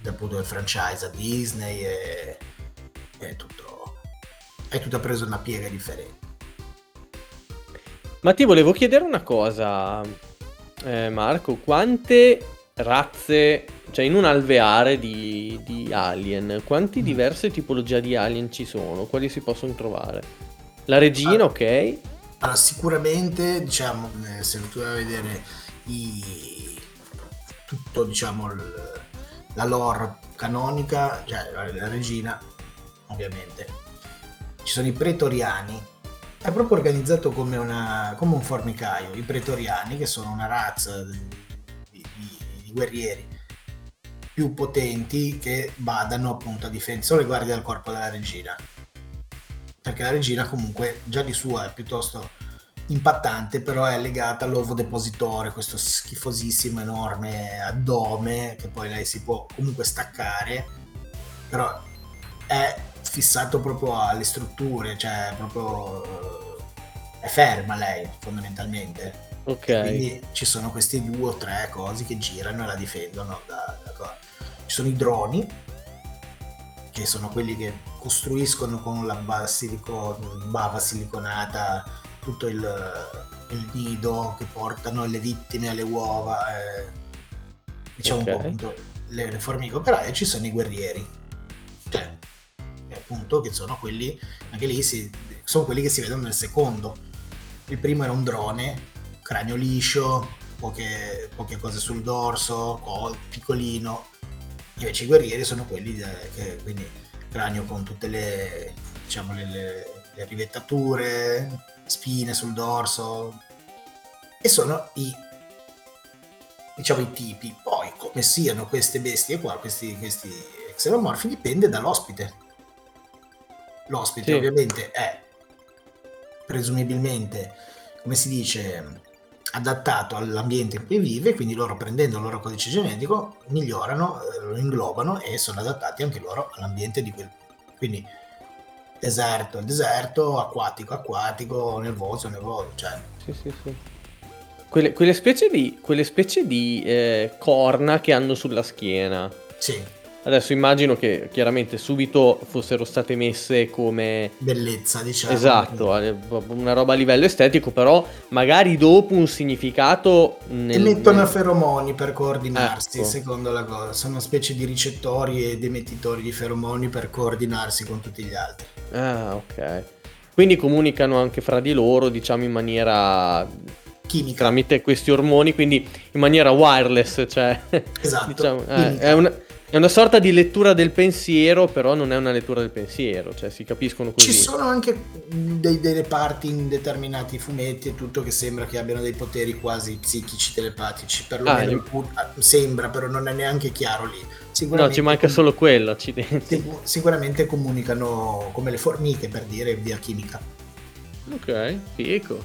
di- appunto del franchise a Disney e, e tutto è tutto preso una piega differente Ma ti volevo chiedere una cosa, eh, Marco. Quante razze, cioè in un alveare di, di alien, quante Mm. diverse tipologie di alien ci sono? Quali si possono trovare? La regina, Ah. ok. Allora, sicuramente, diciamo, eh, se tu vai a vedere i... tutto, diciamo, il- la lore canonica, cioè la, la regina, ovviamente, ci sono i pretoriani, è proprio organizzato come, una, come un formicaio, i pretoriani, che sono una razza di, di- di guerrieri più potenti che vadano appunto a sono le guardie del corpo della regina. Perché la regina comunque già di sua è piuttosto impattante, però è legata all'ovo depositore, questo schifosissimo enorme addome che poi lei si può comunque staccare, però è fissato proprio alle strutture, cioè proprio eh, è ferma lei fondamentalmente. Ok. Quindi ci sono questi due o tre cose che girano e la difendono da, da. Ci sono i droni, che sono quelli che costruiscono con la bava, silico- bava siliconata tutto il, il nido che portano le vittime alle uova, eh, diciamo un Ok. po' appunto le, le formiche operaie, ci sono i guerrieri, appunto che sono quelli, anche lì si, sono quelli che si vedono nel secondo. Il primo era un drone, cranio liscio, poche, poche cose sul dorso, co- piccolino. Invece i guerrieri sono quelli de- che quindi cranio con tutte le diciamo le, le- le rivettature, spine sul dorso e sono i diciamo i tipi. Poi come siano queste bestie qua, questi, questi xenomorfi dipende dall'ospite. L'ospite Sì. ovviamente è presumibilmente, come si dice, adattato all'ambiente in cui vive, quindi loro prendendo il loro codice genetico migliorano, eh, lo inglobano e sono adattati anche loro all'ambiente di quel. Quindi Deserto, deserto, acquatico, acquatico, nervoso, nervoso, cioè. Sì, sì, sì. Quelle, quelle specie di, quelle specie di eh, corna che hanno sulla schiena. Sì, Adesso immagino che chiaramente subito fossero state messe come... bellezza, diciamo. Esatto, eh, una roba a livello estetico, però magari dopo un significato... Nel, Emettono feromoni per coordinarsi, Ecco. secondo la cosa. Sono specie di ricettori ed emettitori di feromoni per coordinarsi con tutti gli altri. Ah, ok. Quindi comunicano anche fra di loro, diciamo, in maniera... Chimica. tramite questi ormoni, quindi in maniera wireless, cioè... Esatto. diciamo, eh, è, una, è una sorta di lettura del pensiero, però non è una lettura del pensiero, cioè si capiscono così. Ci sono anche dei- delle parti in determinati fumetti e tutto che sembra che abbiano dei poteri quasi psichici telepatici. Perlomeno Ah, io- alcun- sembra, però non è neanche chiaro lì. No, ci manca com- solo quello, accidenti. sic- Sicuramente comunicano come le formiche per dire via chimica. Ok, fico.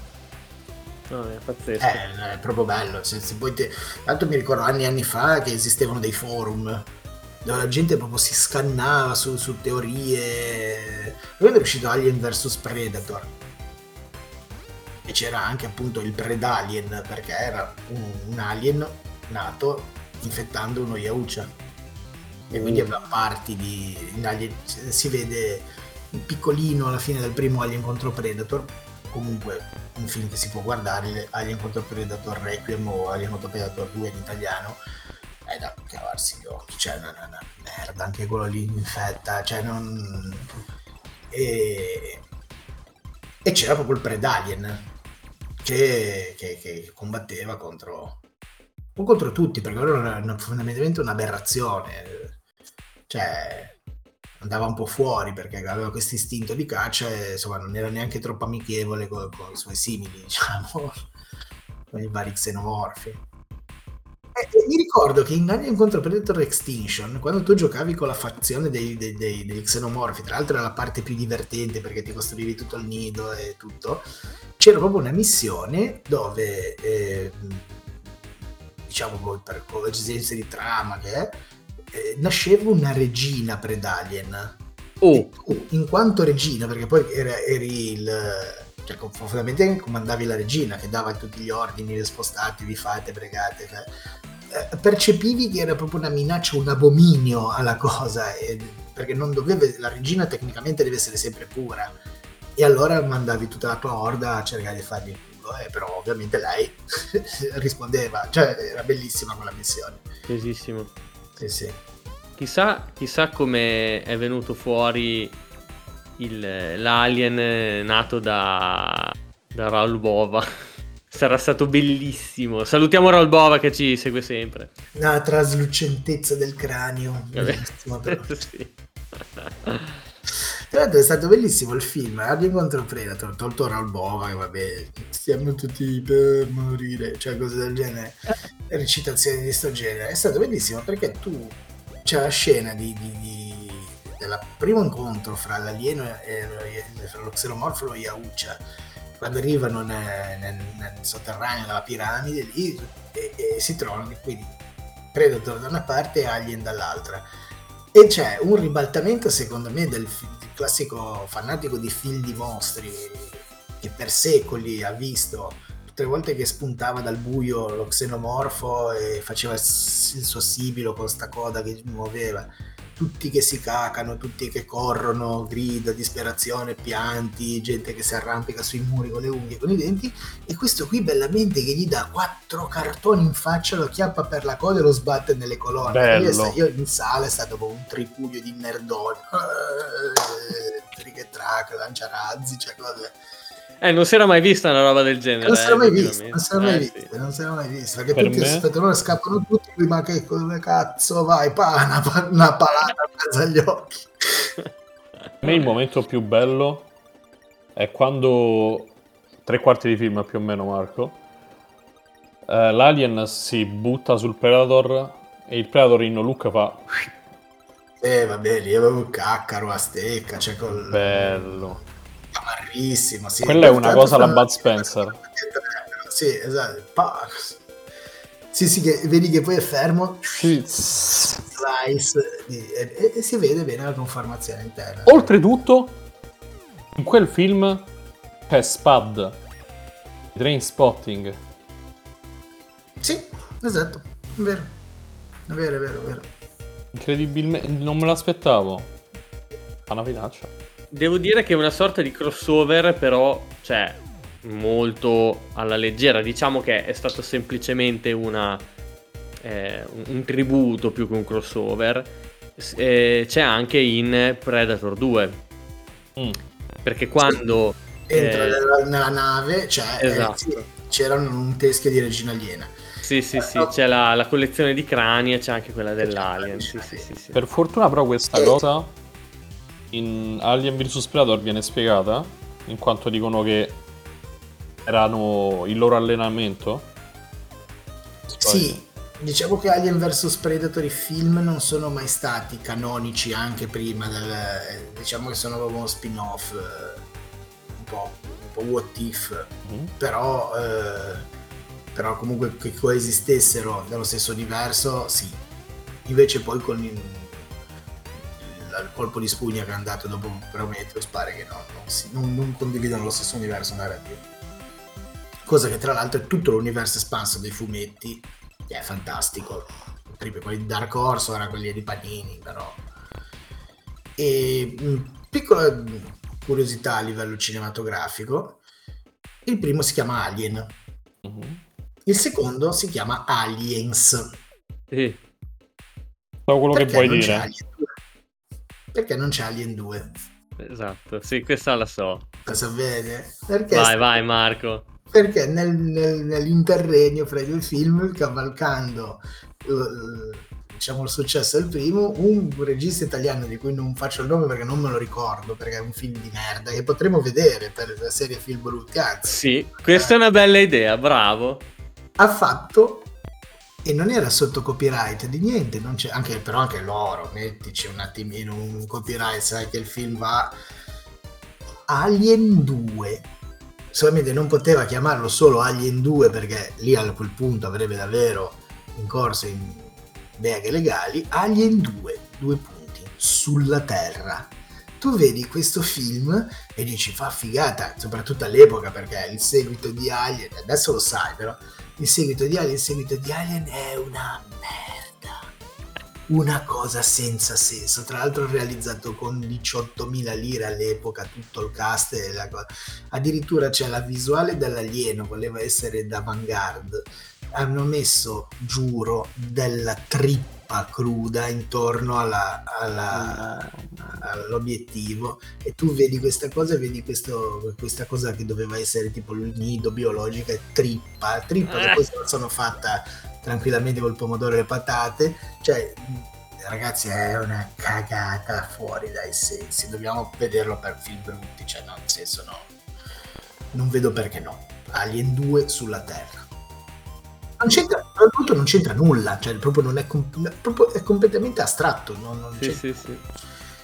No, è pazzesco. Eh, è proprio bello. Se, se te... Tanto mi ricordo anni e anni fa che esistevano dei forum dove la gente proprio si scannava su, su teorie. Poi è uscito Alien vs Predator. E c'era anche appunto il Predalien, perché era un, un alien nato infettando uno Yaucha. E quindi Mm. aveva parti di Alien. Si vede un piccolino alla fine del primo Alien contro Predator. Comunque un film che si può guardare, Alien contro Predator Requiem o Alien contro Predator 2 in italiano, è da cavarsi gli occhi, cioè una, una- merda, anche quello lì infetta, cioè non... E, e c'era proprio il Predalien che, che, che combatteva contro, un contro tutti, perché quello era fondamentalmente un'aberrazione, cioè andava un po' fuori perché aveva questo istinto di caccia e insomma non era neanche troppo amichevole con, con i suoi simili, diciamo, con i vari xenomorfi. E, e mi ricordo che in Alien contro Predator Extinction, quando tu giocavi con la fazione dei, dei- dei- degli xenomorfi, tra l'altro era la parte più divertente perché ti costruivi tutto il nido e tutto, c'era proprio una missione dove, eh, diciamo, con- per, con l'esigenza di trama che è, eh, nasceva una regina Predalien. Oh, tu, in quanto regina, perché poi era- eri il. cioè, fondamentalmente comandavi la regina che dava tutti gli ordini, spostatevi, fate, pregate. cioè, eh, percepivi che era proprio una minaccia, un abominio alla cosa, e- perché non doveva, la regina tecnicamente deve essere sempre pura. E allora mandavi tutta la tua orda a cercare di fargli il culo, eh, però ovviamente lei rispondeva, cioè era bellissima quella missione. tesissimo. Sì, sì. Chissà, chissà come è venuto fuori il- l'alien nato da, da Raul Bova. Sarà stato bellissimo. Salutiamo Raul Bova che ci segue sempre. La traslucentezza del cranio, bellissimo però. Sì. Tra l'altro è stato bellissimo il film, Alien contro Predator, tolto Raul Bova, che vabbè, stiamo tutti per morire, cioè cose del genere, recitazioni di sto genere. È stato bellissimo perché tu, c'è la scena di, di- di- del primo incontro fra l'alieno e lo- lo xenomorfo e lo Yaucha, quando arrivano nel, nel- nel sotterraneo della piramide lì e, e si trovano quindi Predator da una parte e Alien dall'altra. E c'è un ribaltamento, secondo me, del, del classico fanatico di film di mostri che per secoli ha visto tutte le volte che spuntava dal buio lo xenomorfo e faceva il suo sibilo con sta coda che muoveva. Tutti che si cacano, tutti che corrono, grida, disperazione, pianti, gente che si arrampica sui muri con le unghie, con i denti, e questo qui bellamente che gli dà quattro cartoni in faccia, lo chiappa per la coda e lo sbatte nelle colonne. Io, io in sala è stato come un tripudio di nerdoni, trick e track, lanciarazzi, cioè cose. Eh, non si era mai vista una roba del genere. Non si era eh, mai visto, effettivamente. non si era mai Eh, sì. non si era mai visto, perché Per tutti me- aspettano, loro scappano tutti, ma che come cazzo vai, pa, una, una palata in mezzo agli occhi. Per me il momento più bello è quando tre quarti di film più o meno Marco eh, l'alien si butta sul Predator e il Predator in look fa Eh vabbè, lì avevo caccaro a stecca, cioè col... bello Amarrissimo, sì. Quella è una cosa alla fanno- Bud Spencer. Sì, esatto. Pa- Sì, sì, che vedi che poi è fermo, slice, e, e- si vede bene la conformazione interna. oltretutto In quel film c'è Spud, Train Spotting. Sì, esatto, è vero. È vero, è vero, è vero. Incredibilmente, non me l'aspettavo. Fa una finaccia. Devo dire che è una sorta di crossover, però, cioè, molto alla leggera. Diciamo che è stato semplicemente una, eh, un, un tributo più che un crossover. Eh, c'è anche in Predator 2. Mm. Perché quando... Entra eh, nella, nella nave, cioè, eh, Esatto. sì, c'erano un teschio di regina aliena. Sì, sì, sì, no. c'è la, la collezione di crani e c'è anche quella dell'Alien. Sì, sì, sì, sì. Per fortuna però questa cosa in Alien vs Predator viene spiegata, in quanto dicono che erano il loro allenamento. Sì, diciamo che Alien vs Predator i film non sono mai stati canonici anche prima del... diciamo che sono proprio uno spin-off, eh, un po', un po' what if, Mhm. però, eh, però comunque che coesistessero nello stesso universo, sì. Invece poi con il, il colpo di spugna che hanno dato dopo Prometheus pare che no, non, si- non- non condividono lo stesso universo narrativo. Cosa che tra l'altro è tutto l'universo espanso dei fumetti, che è fantastico. Prima quelli di Dark Horse, ora quelli di Panini, però. E mh, piccola curiosità a livello cinematografico, il primo si chiama Alien, Mhm. il secondo si chiama Aliens. Sì. So quello che Perché vuoi non c'è dire. Alien 2? Perché non c'è Alien 2? Esatto, sì, questa la so. Cosa vede? Perché, Vai, vai, Marco. perché nel- nel- nell'interregno fra i due film, cavalcando eh, diciamo il successo del primo, un regista italiano di cui non faccio il nome perché non me lo ricordo, perché è un film di merda che potremo vedere per la serie Film anzi, Sì, questa è una bella idea, bravo. ha fatto e non era sotto copyright di niente, anche, però anche loro, mettici un attimino un copyright, sai che il film va Alien 2. Solamente non poteva chiamarlo solo Alien 2 perché lì a quel punto avrebbe davvero incorso in beghe legali. Alien 2, due punti, sulla Terra. Tu vedi questo film e dici fa figata, soprattutto all'epoca perché il seguito di Alien, adesso lo sai però, il seguito di Alien, il seguito di Alien è una merda. Una cosa senza senso. Tra l'altro realizzato con 18.000 lire all'epoca, tutto il cast e la cosa. Addirittura c'è la visuale dell'alieno, voleva essere d'avant-garde. Hanno messo, giuro, della trippa cruda intorno alla- alla, all'obiettivo. E tu vedi questa cosa e vedi questo- questa cosa che doveva essere tipo il nido biologico e trippa, trippa che Eh. poi se la sono fatta tranquillamente col pomodoro e le patate, cioè ragazzi è una cagata fuori dai sensi, dobbiamo vederlo per film brutti, cioè no, nel senso no, non vedo perché no, Alien 2 sulla Terra. Non c'entra, soprattutto non c'entra nulla, cioè proprio non è, proprio è completamente astratto. Non, non Sì, c'entra. sì, sì.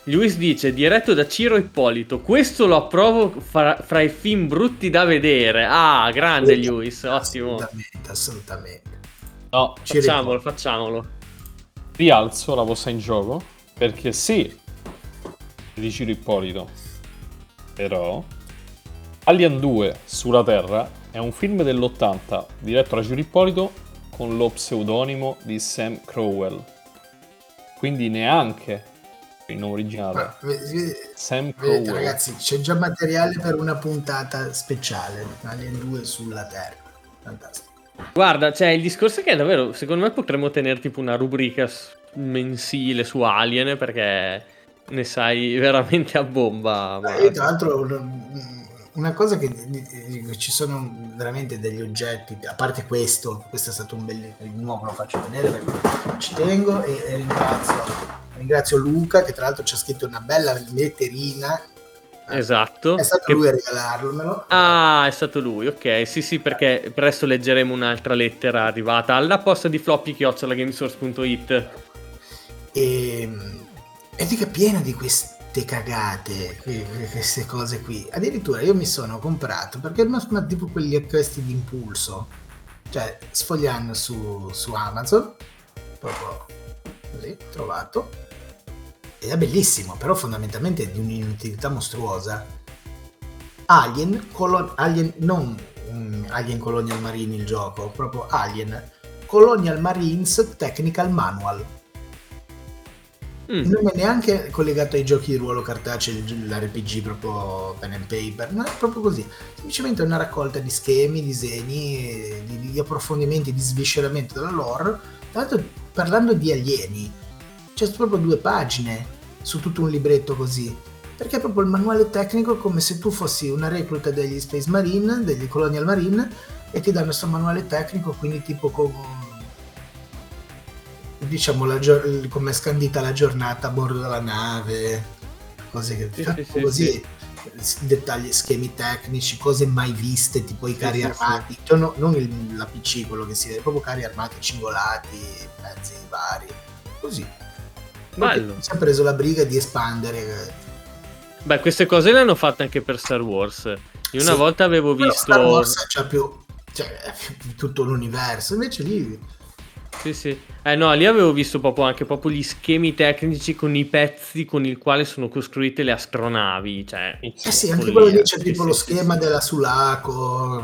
Luis dice, diretto da Ciro Ippolito, questo lo approvo fra, fra i film brutti da vedere. Ah, grande Luis, ottimo. Assolutamente, assolutamente. No, Ci Facciamolo, facciamolo. rialzo la posta in gioco perché sì, di Ciro Ippolito, però Alien 2 sulla Terra è un film dell'80 diretto da Ciro Ippolito con lo pseudonimo di Sam Crowell. Quindi neanche il nome originale. Ma, Sam vedete, Crowell. ragazzi, c'è già materiale per una puntata speciale. Alien 2 sulla Terra. Fantastico. Guarda, cioè, il discorso è che davvero, secondo me potremmo tenere tipo una rubrica mensile su Alien, perché ne sai veramente a bomba. Ma io, tra l'altro, una cosa che ci sono veramente degli oggetti, a parte questo, questo è stato un bel di nuovo lo faccio vedere perché ci tengo e, e ringrazio, ringrazio Luca che tra l'altro ci ha scritto una bella letterina. Esatto. È stato Che- lui a regalarmelo. Ah, è stato lui, ok. Sì, sì, perché presto leggeremo un'altra lettera arrivata alla posta di floppy gamesource.it. E, e dica piena di queste cagate, que- queste cose qui. Addirittura io mi sono comprato perché ma tipo quegli acquisti di impulso, cioè sfogliando su, su Amazon, proprio così, trovato. Ed è bellissimo, però fondamentalmente è di un'inutilità mostruosa. Alien, Colon- Alien non um, Alien Colonial Marine il gioco, proprio Alien Colonial Marines Technical Manual. Mm. Non è neanche collegato ai giochi di ruolo cartacei, l'RPG proprio pen and paper, no, è proprio così. Semplicemente una raccolta di schemi, disegni, di, di approfondimenti, di svisceramento della lore. Tra l'altro, parlando di alieni, c'è proprio due pagine su tutto un libretto così. Perché è proprio il manuale tecnico come se tu fossi una recluta degli Space Marine, degli Colonial Marine, e ti danno questo manuale tecnico, quindi tipo con diciamo la, come è scandita la giornata a bordo della nave, cose che sì, sì, così, sì. dettagli, schemi tecnici, cose mai viste, tipo i carri armati, cioè, no, non il, la PC, quello che si vede, proprio carri armati cingolati, mezzi vari, così. Bello. Si è preso la briga di espandere. Beh, queste cose le hanno fatte anche per Star Wars. Io una volta avevo visto. Star Wars c'ha più. Cioè, tutto l'universo, invece lì sì, sì. Eh no, lì avevo visto proprio anche proprio gli schemi tecnici con i pezzi con i quali sono costruite le astronavi. Cioè, eh sì, anche quello lì c'è sì, tipo sì, lo sì, schema della Sulaco.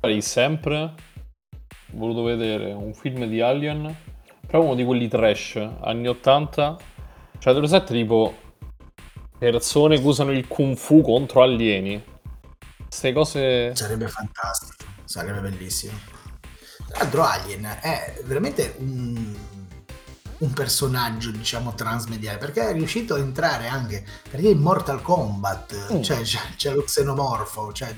Farei sempre voluto vedere un film di Alien, però uno di quelli trash, anni 80. Cioè, dello set tipo persone che usano il kung fu contro alieni. Queste cose... Sarebbe fantastico, sarebbe bellissimo. Tra l'altro Alien è veramente un, un personaggio, diciamo, transmediale, perché è riuscito a entrare anche, perché in Mortal Kombat, mm. cioè, c'è, c'è, lo xenomorfo, cioè...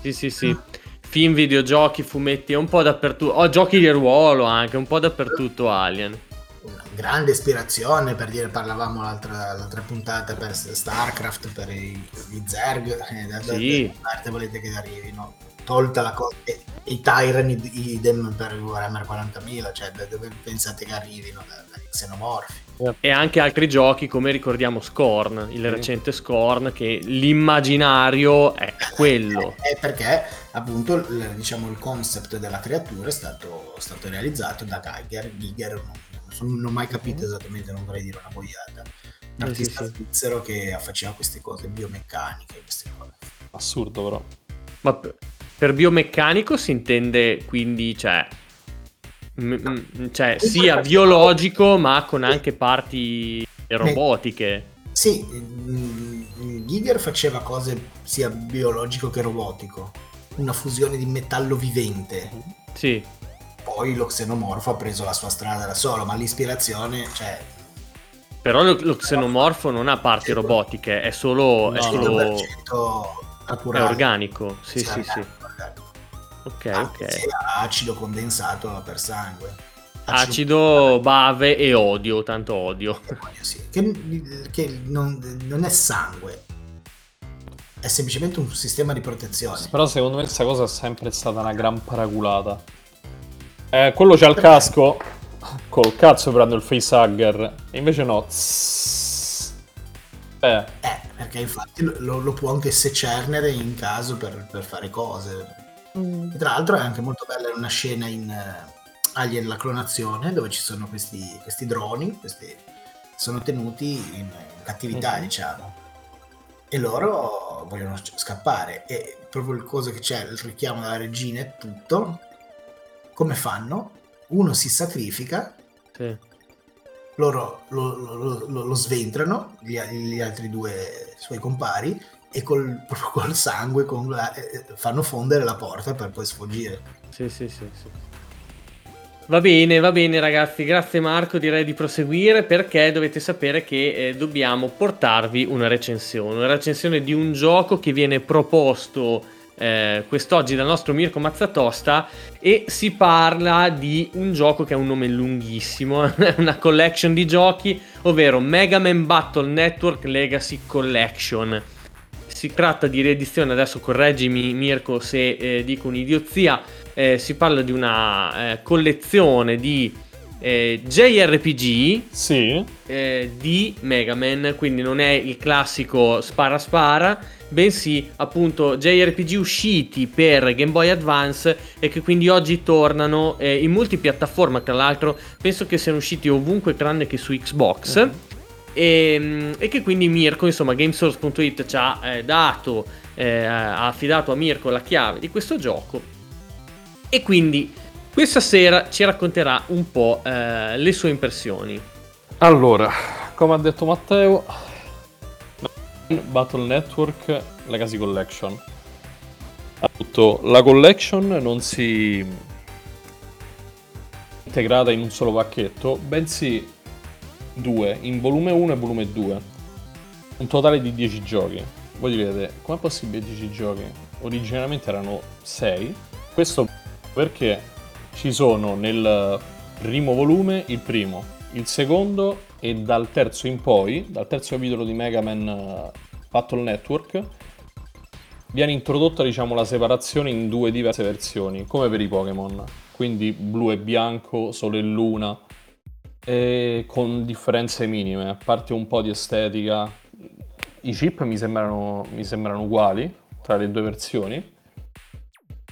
Sì, sì, sì. Film, videogiochi, fumetti, un po' dappertutto. Oh, giochi di ruolo anche, un po' dappertutto Alien. Una grande ispirazione, per dire, parlavamo l'altra, l'altra puntata per StarCraft, per i, gli Zerg, eh, da, sì. da parte volete che arrivino? Tolta la cosa i Tyran idem per Warhammer 40.000, cioè da dove pensate che arrivino? Dagli xenomorfi. E anche altri giochi come ricordiamo Scorn, il recente Scorn, che l'immaginario è quello. È perché appunto diciamo, il concept della creatura è stato, stato realizzato da Geiger. Giger non, non ho mai capito esattamente, non vorrei dire una boiata. Un artista sì, sì. svizzero che faceva queste cose biomeccaniche, queste cose. Assurdo però. Ma per biomeccanico si intende quindi, cioè, m- m- cioè sia biologico ma con anche parti robotiche. Sì, mm, Giger faceva cose sia biologico che robotico, una fusione di metallo vivente. Sì. Poi lo xenomorfo ha preso la sua strada da solo, ma l'ispirazione, cioè... Però lo, lo xenomorfo non ha parti robotiche, è solo... No, è, solo... è organico, sì, sì, sì. sì. Ok, ah, ok. acido condensato per sangue. Acido, acido bave e odio, tanto odio. Sì. Che, che non, non, è sangue, è semplicemente un sistema di protezione. Però secondo me questa cosa è sempre stata una gran paraculata. Eh, quello c'ha il casco, col cazzo prendo il facehugger, e invece no. Eh. eh. perché infatti lo, lo, può anche secernere in caso per, per fare cose Mm. Tra l'altro è anche molto bella una scena in uh, Alien la clonazione dove ci sono questi, questi droni, questi sono tenuti in, in cattività, mm. diciamo. E loro vogliono scappare e proprio il cosa che c'è, il richiamo della regina e tutto, come fanno? Uno si sacrifica, sì. loro lo, lo, lo, lo sventrano, gli, gli altri due suoi compari, e col, proprio col sangue con la, eh, fanno fondere la porta per poi sfuggire. Sì, sì, sì, sì. Va bene, va bene ragazzi, grazie Marco, direi di proseguire perché dovete sapere che eh, dobbiamo portarvi una recensione, una recensione di un gioco che viene proposto eh, quest'oggi dal nostro Mirko Mazzatosta e si parla di un gioco che ha un nome lunghissimo, una collection di giochi, ovvero Mega Man Battle Network Legacy Collection si tratta di riedizione, adesso correggimi Mirko se eh, dico un'idiozia, eh, si parla di una eh, collezione di eh, JRPG sì. Eh, di Mega Man, quindi non è il classico spara spara, bensì appunto JRPG usciti per Game Boy Advance e che quindi oggi tornano eh, in multipiattaforma, tra l'altro penso che siano usciti ovunque tranne che su Xbox. Uh-huh e, mm, e che quindi Mirko, insomma, Gamesource.it ci ha eh, dato, eh, ha affidato a Mirko la chiave di questo gioco e quindi questa sera ci racconterà un po' eh, le sue impressioni. Allora, come ha detto Matteo, Battle Network Legacy Collection. Tutto, la collection non si integrata in un solo pacchetto, bensì due, in volume 1 e volume 2. Un totale di 10 giochi. Voi direte, com'è possibile 10 giochi? Originariamente erano 6. Questo perché ci sono nel primo volume il primo, il secondo e dal terzo in poi, dal terzo capitolo di Mega Man uh, Battle Network, viene introdotta diciamo la separazione in due diverse versioni, come per i Pokémon, quindi blu e bianco, sole e luna, e con differenze minime, a parte un po' di estetica. I chip mi sembrano, mi sembrano uguali tra le due versioni,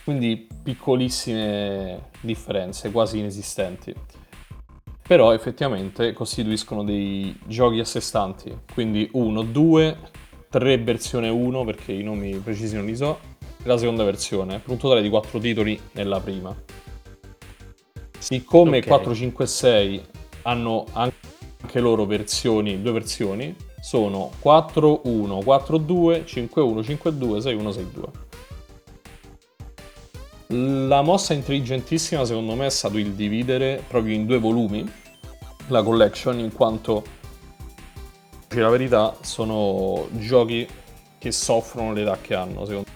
quindi piccolissime differenze, quasi inesistenti. Però effettivamente costituiscono dei giochi a sé stanti, quindi 1, 2, 3 versione 1 perché i nomi precisi non li so, e la seconda versione, per un totale di 4 titoli nella prima. Siccome okay. 4, 5 e 6 hanno anche loro versioni, due versioni, sono 4, 1, 4, 2, 5, 1, 5, 2, 6, 1, 6, 2. La mossa intelligentissima secondo me è stato il dividere proprio in due volumi la collection in quanto la verità sono giochi che soffrono l'età che hanno secondo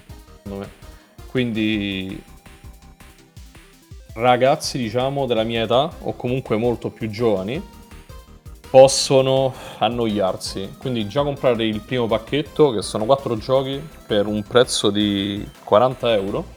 me quindi ragazzi diciamo della mia età o comunque molto più giovani possono annoiarsi quindi già comprare il primo pacchetto che sono 4 giochi per un prezzo di 40 euro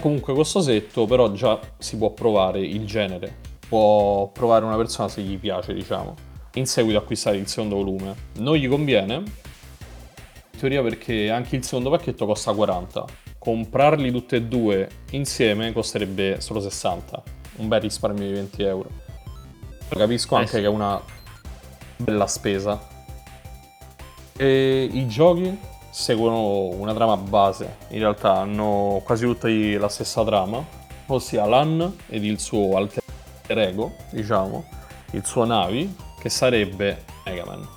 comunque costosetto, però già si può provare il genere. Può provare una persona se gli piace, diciamo. In seguito acquistare il secondo volume. Non gli conviene, in teoria perché anche il secondo pacchetto costa 40. Comprarli tutti e due insieme costerebbe solo 60. Un bel risparmio di 20 euro. Capisco eh anche sì. che è una bella spesa. E i giochi seguono una trama base, in realtà hanno quasi tutti la stessa trama, ossia Lan ed il suo alter ego, diciamo, il suo Navi, che sarebbe Mega Man.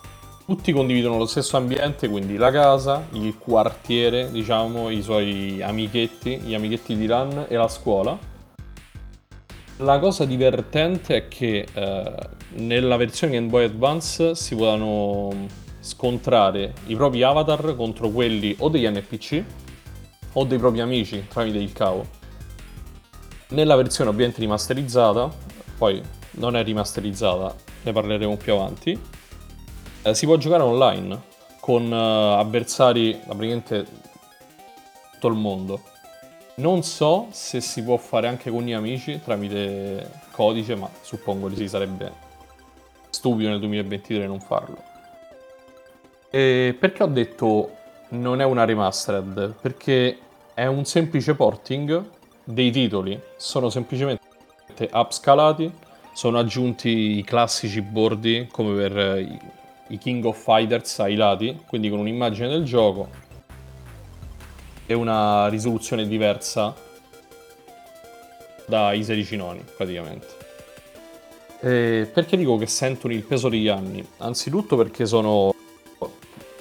Tutti condividono lo stesso ambiente, quindi la casa, il quartiere, diciamo, i suoi amichetti, gli amichetti di Lan e la scuola. La cosa divertente è che eh, nella versione Game Boy Advance si potevano scontrare i propri avatar contro quelli o degli NPC o dei propri amici tramite il cavo. Nella versione ovviamente rimasterizzata, poi non è rimasterizzata, ne parleremo più avanti, eh, si può giocare online con uh, avversari da praticamente tutto il mondo. Non so se si può fare anche con gli amici tramite codice, ma suppongo che si sarebbe stupido nel 2023 non farlo. E perché ho detto non è una remastered? Perché è un semplice porting dei titoli, sono semplicemente upscalati, sono aggiunti i classici bordi come per i King of Fighters ai lati, quindi con un'immagine del gioco e una risoluzione diversa dai 16 noni praticamente. E perché dico che sentono il peso degli anni? Anzitutto perché sono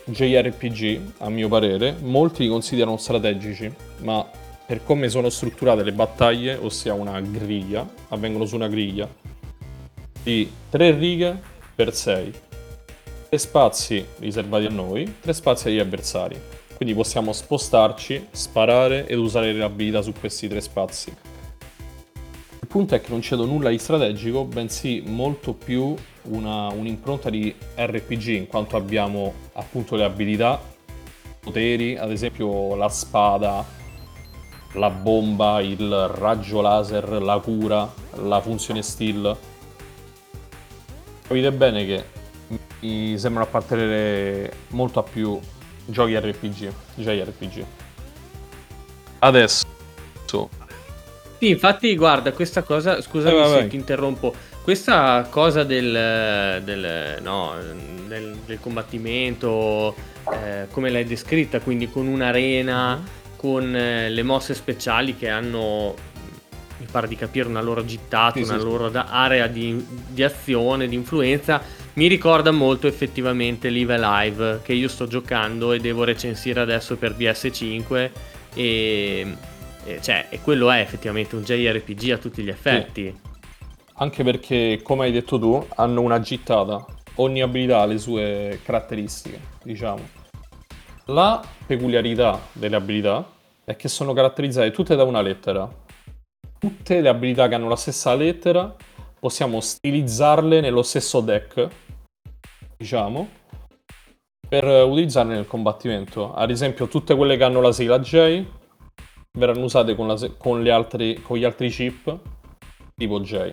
JRPG, a mio parere, molti li considerano strategici, ma per come sono strutturate le battaglie, ossia una griglia, avvengono su una griglia, di tre righe per sei. Tre spazi riservati a noi, tre spazi agli avversari. Quindi possiamo spostarci, sparare ed usare le abilità su questi tre spazi. Il punto è che non cedo nulla di strategico, bensì molto più una, un'impronta di RPG in quanto abbiamo appunto le abilità, poteri, ad esempio la spada, la bomba, il raggio laser, la cura, la funzione steel. Capite bene che mi sembrano appartenere molto a più giochi RPG, JRPG. Adesso Sì, infatti, guarda, questa cosa, scusami Eh, vai, se vai. ti interrompo, questa cosa del, del, no, del, del combattimento, eh, come l'hai descritta, quindi con un'arena, con eh, le mosse speciali che hanno, mi pare di capire, una loro gittata, Sì, una sì. loro area di, di azione, di influenza, mi ricorda molto effettivamente Live Alive, che io sto giocando e devo recensire adesso per PS5 e... e cioè, e quello è effettivamente un JRPG a tutti gli effetti. Anche perché, come hai detto tu, hanno una gittata. Ogni abilità ha le sue caratteristiche, diciamo. La peculiarità delle abilità è che sono caratterizzate tutte da una lettera. Tutte le abilità che hanno la stessa lettera possiamo stilizzarle nello stesso deck, diciamo, per eh, utilizzarle nel combattimento. Ad esempio, tutte quelle che hanno la sigla J verranno usate con, la con le altre- con gli altri chip tipo J.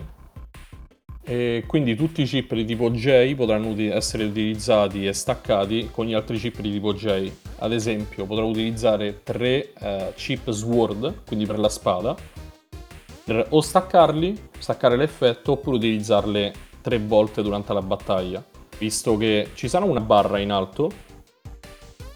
E quindi tutti i chip di tipo J potranno essere utilizzati e staccati con gli altri chip di tipo J. Ad esempio, potrò utilizzare tre eh, chip Sword, quindi per la spada, per o staccarli, staccare l'effetto, oppure utilizzarle tre volte durante la battaglia. Visto che ci sarà una barra in alto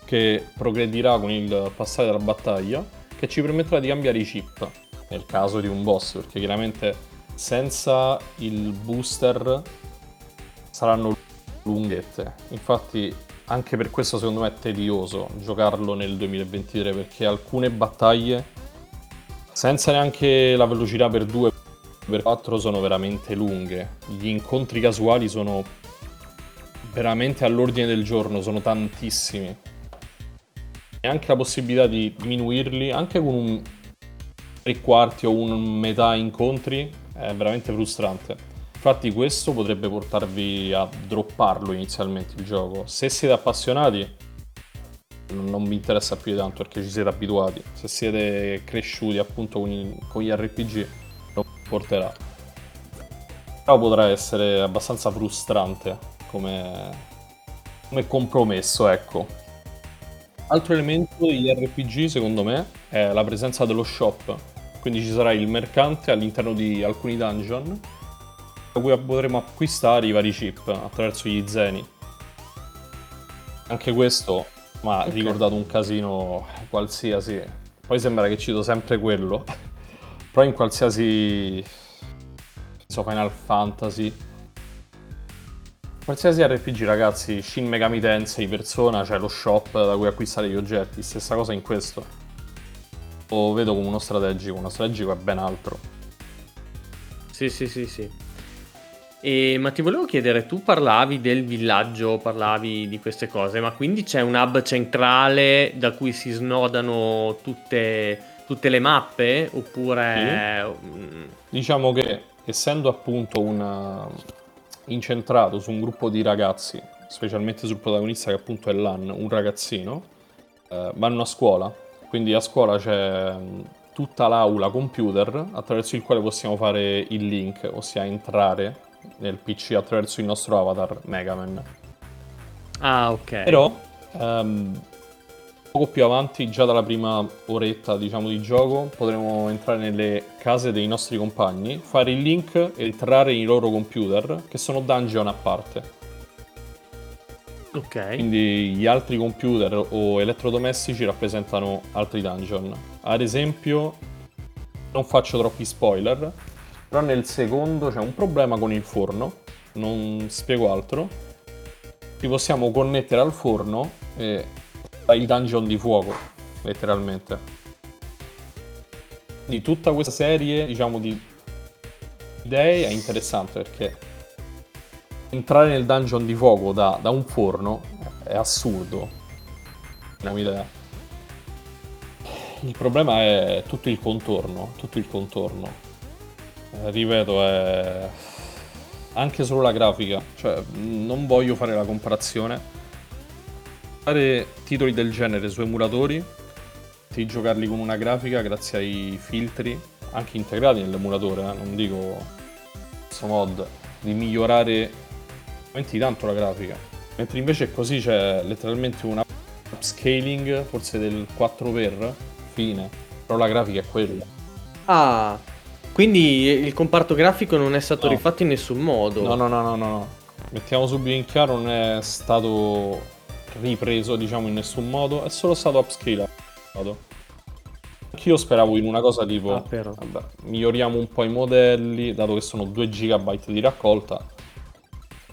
che progredirà con il passare della battaglia, che ci permetterà di cambiare i chip nel caso di un boss, perché chiaramente senza il booster saranno lunghette. Infatti, anche per questo secondo me è tedioso giocarlo nel 2023 perché alcune battaglie senza neanche la velocità per 2 per 4 sono veramente lunghe. Gli incontri casuali sono veramente all'ordine del giorno, sono tantissimi. E anche la possibilità di diminuirli anche con un tre quarti o un metà incontri è veramente frustrante. Infatti questo potrebbe portarvi a dropparlo inizialmente il gioco. Se siete appassionati non non mi interessa più di tanto perché ci siete abituati. Se siete cresciuti appunto con, con gli RPG lo porterà. Però potrà essere abbastanza frustrante come, come compromesso, ecco. Altro elemento degli RPG, secondo me, è la presenza dello shop. Quindi ci sarà il mercante all'interno di alcuni dungeon, da cui potremo acquistare i vari chip attraverso gli zeni. Anche questo mi ha Ok. ricordato un casino qualsiasi. Poi sembra che cito sempre quello. Però in qualsiasi so, Final Fantasy. Qualsiasi RPG, ragazzi, Shin Megami Tensei persona, c'è lo shop da cui acquistare gli oggetti. Stessa cosa in questo. Lo vedo come uno strategico, uno strategico è ben altro. Sì, sì, sì, sì. E, ma ti volevo chiedere, tu parlavi del villaggio, parlavi di queste cose, ma quindi c'è un hub centrale da cui si snodano tutte, tutte le mappe? Oppure... mm, Diciamo che essendo appunto un incentrato su un gruppo di ragazzi, specialmente sul protagonista che appunto è Lan, un ragazzino, eh, vanno a scuola. Quindi a scuola c'è mh, tutta l'aula computer attraverso il quale possiamo fare il link, ossia entrare nel PC attraverso il nostro avatar Megaman. Ah, ok. Però, ehm, poco più avanti, già dalla prima oretta, diciamo, di gioco, potremo entrare nelle case dei nostri compagni, fare il link e entrare nei loro computer, che sono dungeon a parte. Ok. Quindi gli altri computer o elettrodomestici rappresentano altri dungeon. Ad esempio, non faccio troppi spoiler, però nel secondo c'è un problema con il forno, non spiego altro. Ci possiamo connettere al forno e il dungeon di fuoco, letteralmente. Di tutta questa serie, diciamo, di idee è interessante perché entrare nel dungeon di fuoco da, da un forno è assurdo. Non ho idea. Il problema è tutto il contorno, tutto il contorno. Eh, ripeto, è anche solo la grafica, cioè non voglio fare la comparazione. Fare titoli del genere su emulatori, di giocarli con una grafica grazie ai filtri, anche integrati nell'emulatore, eh, non dico questo mod, di migliorare veramente tanto la grafica. Mentre invece così c'è letteralmente un upscaling, forse del 4x, fine. Però la grafica è quella. Ah, quindi il comparto grafico non è stato No. rifatto in nessun modo. No, no, no, no, no, no. Mettiamo subito in chiaro, non è stato ripreso, diciamo, in nessun modo, è solo stato upscalato. Anch'io speravo in una cosa tipo, Ah, vabbè, miglioriamo un po' i modelli, dato che sono 2 GB di raccolta.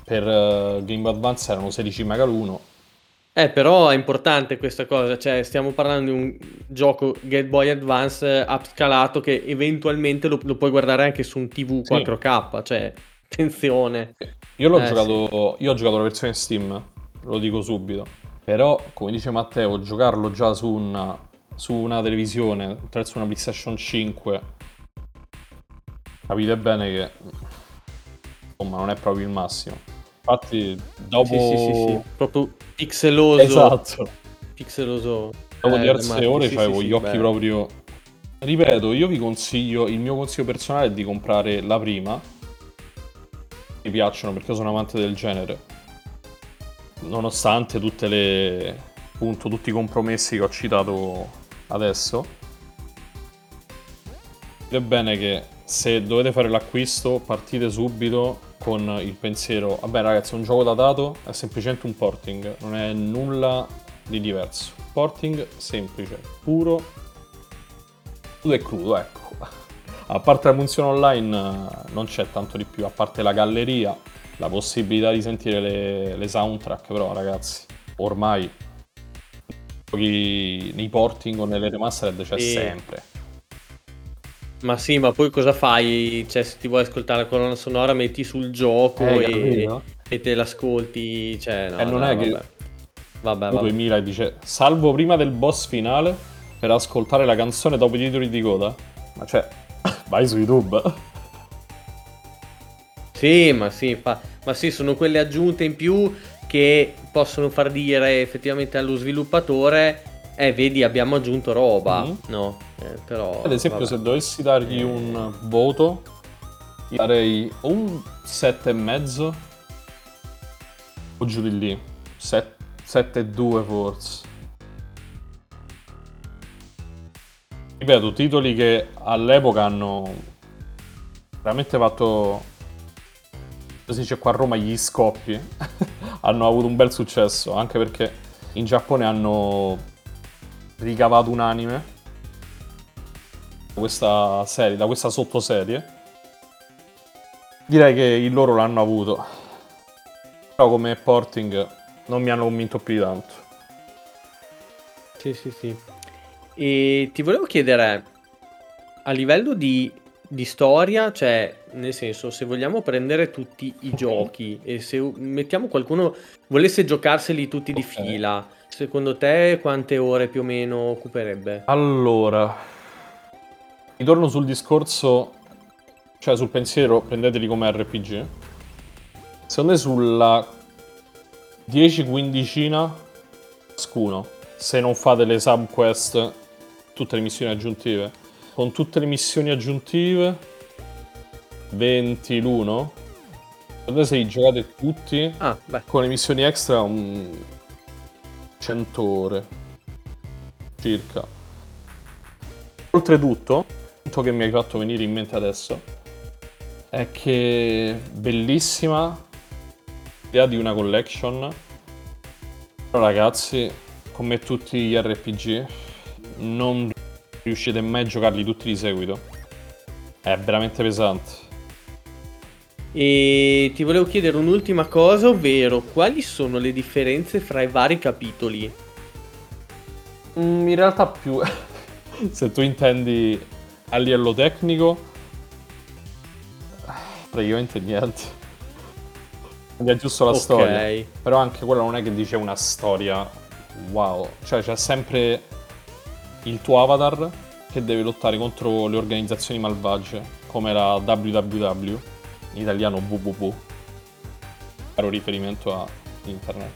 Per eh, Game Advance erano 16 MB l'uno. Eh, però è importante questa cosa, cioè stiamo parlando di un gioco Game Boy Advance eh, upscalato che eventualmente lo, lo puoi guardare anche su un TV Sì. 4K, cioè attenzione. Io l'ho Eh, giocato, io ho giocato la versione Steam, lo dico subito. Però, come dice Matteo, giocarlo già su una, su una televisione, attraverso una PlayStation 5, capite bene che insomma non è proprio il massimo. Infatti, dopo, Sì, sì, sì, proprio pixeloso. esatto, Pixeloso. dopo Eh, diverse ore sì, avevo gli occhi beh. proprio. Ripeto, io vi consiglio, il mio consiglio personale è di comprare la prima. Mi piacciono perché sono amante del genere. Nonostante tutte le. appunto, tutti i compromessi che ho citato adesso. È bene che se dovete fare l'acquisto, partite subito con il pensiero. Vabbè, ragazzi, è un gioco datato, è semplicemente un porting, non è nulla di diverso. Porting semplice, puro, crudo e crudo, ecco. A parte la funzione online non c'è tanto di più, a parte la galleria, la possibilità di sentire le, le soundtrack, però ragazzi, ormai nei porting o nelle remastered c'è Sì. sempre. Ma sì, ma poi cosa fai? Cioè, se ti vuoi ascoltare la colonna sonora, metti sul gioco Eh, e, capito? e te l'ascolti. Cioè, no, E non dai, è che- vabbè. Vabbè, O vabbè. 2000 e dice salvo prima del boss finale per ascoltare la canzone dopo i titoli di coda. Ma cioè, vai su YouTube. Sì, ma sì, fa- ma sì, sono quelle aggiunte in più che possono far dire effettivamente allo sviluppatore, eh, vedi, abbiamo aggiunto roba, Mhm. no? Eh, però, Ad esempio, vabbè. se dovessi dargli un voto, gli darei un 7,5 o giù di lì. 7,2 forse. Ripeto, titoli che all'epoca hanno veramente fatto, si dice qua a Roma, gli scoppi. hanno avuto un bel successo, anche perché in Giappone hanno ricavato un anime da questa serie, da questa sottoserie. Direi che il loro l'hanno avuto. Però come porting non mi hanno convinto più di tanto. Sì, sì, sì. E ti volevo chiedere, a livello di, di storia, cioè, nel senso, se vogliamo prendere tutti i giochi e se mettiamo qualcuno volesse giocarseli tutti di Ok. fila, secondo te quante ore più o meno occuperebbe? Allora, ritorno sul discorso, cioè sul pensiero, prendeteli come RPG. Secondo me sulla 10-15 ciascuno, se non fate le subquest, tutte le missioni aggiuntive. Con tutte le missioni aggiuntive, 20 l'uno. Secondo me se li giocate tutti, Ah, beh, con le missioni extra, un 100 ore circa. Oltretutto, il punto che mi hai fatto venire in mente adesso è che bellissima idea di una collection. Però ragazzi, come tutti gli RPG, non riuscite mai a giocarli tutti di seguito. È veramente pesante. E ti volevo chiedere un'ultima cosa, ovvero quali sono le differenze fra i vari capitoli? Mm, in realtà più. Se tu intendi a livello tecnico praticamente niente. Cambia giusto la Ok. storia. Però anche quella non è che dice una storia wow. Cioè c'è sempre il tuo avatar che deve lottare contro le organizzazioni malvagie come la WWW in italiano www caro riferimento a internet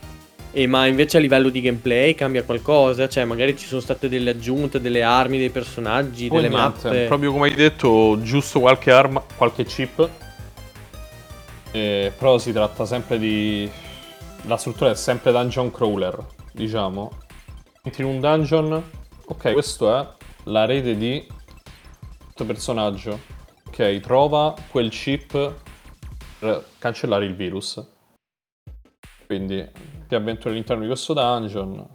E ma invece a livello di gameplay cambia qualcosa? Cioè, magari ci sono state delle aggiunte, delle armi, dei personaggi, Poi delle niente, mappe. Proprio come hai detto, giusto qualche arma, qualche chip. Eh, però si tratta sempre di. La struttura è sempre dungeon crawler, diciamo. Entri in un dungeon. Ok, questo è la rete di questo personaggio. Ok, trova quel chip per cancellare il virus. Quindi ti avventuri all'interno di questo dungeon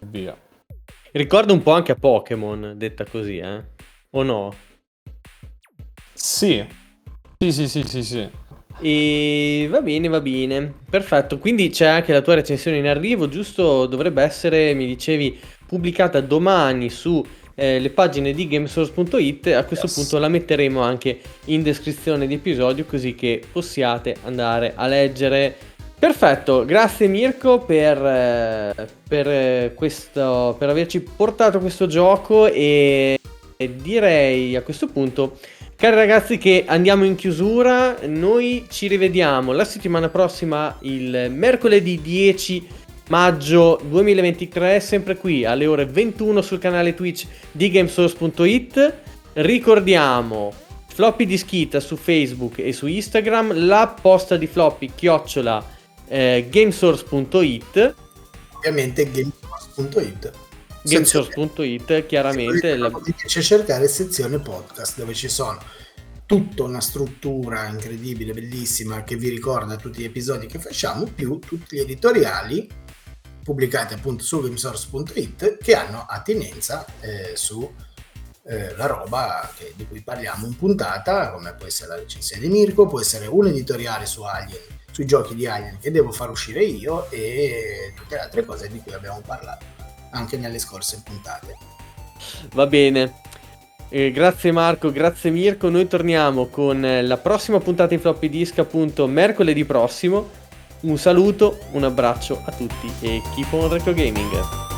e via. Ricorda un po' anche a Pokémon, detta così, eh? O no? Sì. Sì, sì, sì, sì, sì. E va bene, va bene. Perfetto. Quindi c'è anche la tua recensione in arrivo, giusto? Dovrebbe essere, mi dicevi, pubblicata domani su eh, le pagine di gamesource.it. A questo Yes. punto la metteremo anche in descrizione di episodio così che possiate andare a leggere. Perfetto, grazie Mirko per, eh, per, eh, questo, per averci portato questo gioco e, e direi a questo punto, cari ragazzi, che andiamo in chiusura. Noi ci rivediamo la settimana prossima, il mercoledì 10 maggio 2023, sempre qui alle ore 21 sul canale Twitch di Gamesource.it. Ricordiamo floppy dischita su Facebook e su Instagram, la posta di floppy chiocciola eh, gamesource.it Ovviamente gamesource.it. gamesource.it chiaramente la- Mi piace cercare sezione podcast dove ci sono tutta una struttura incredibile, bellissima che vi ricorda tutti gli episodi che facciamo, più tutti gli editoriali pubblicati appunto su gamesource.it che hanno attinenza eh, su eh, la roba che- di cui parliamo in puntata, come può essere la recensione di Mirko, può essere un editoriale su Alien, sui giochi di Alien che devo far uscire io e tutte le altre cose di cui abbiamo parlato anche nelle scorse puntate. Va bene. Eh, grazie Marco, grazie Mirko. Noi torniamo con la prossima puntata in floppy disk appunto mercoledì prossimo. Un saluto, un abbraccio a tutti e keep on retro gaming.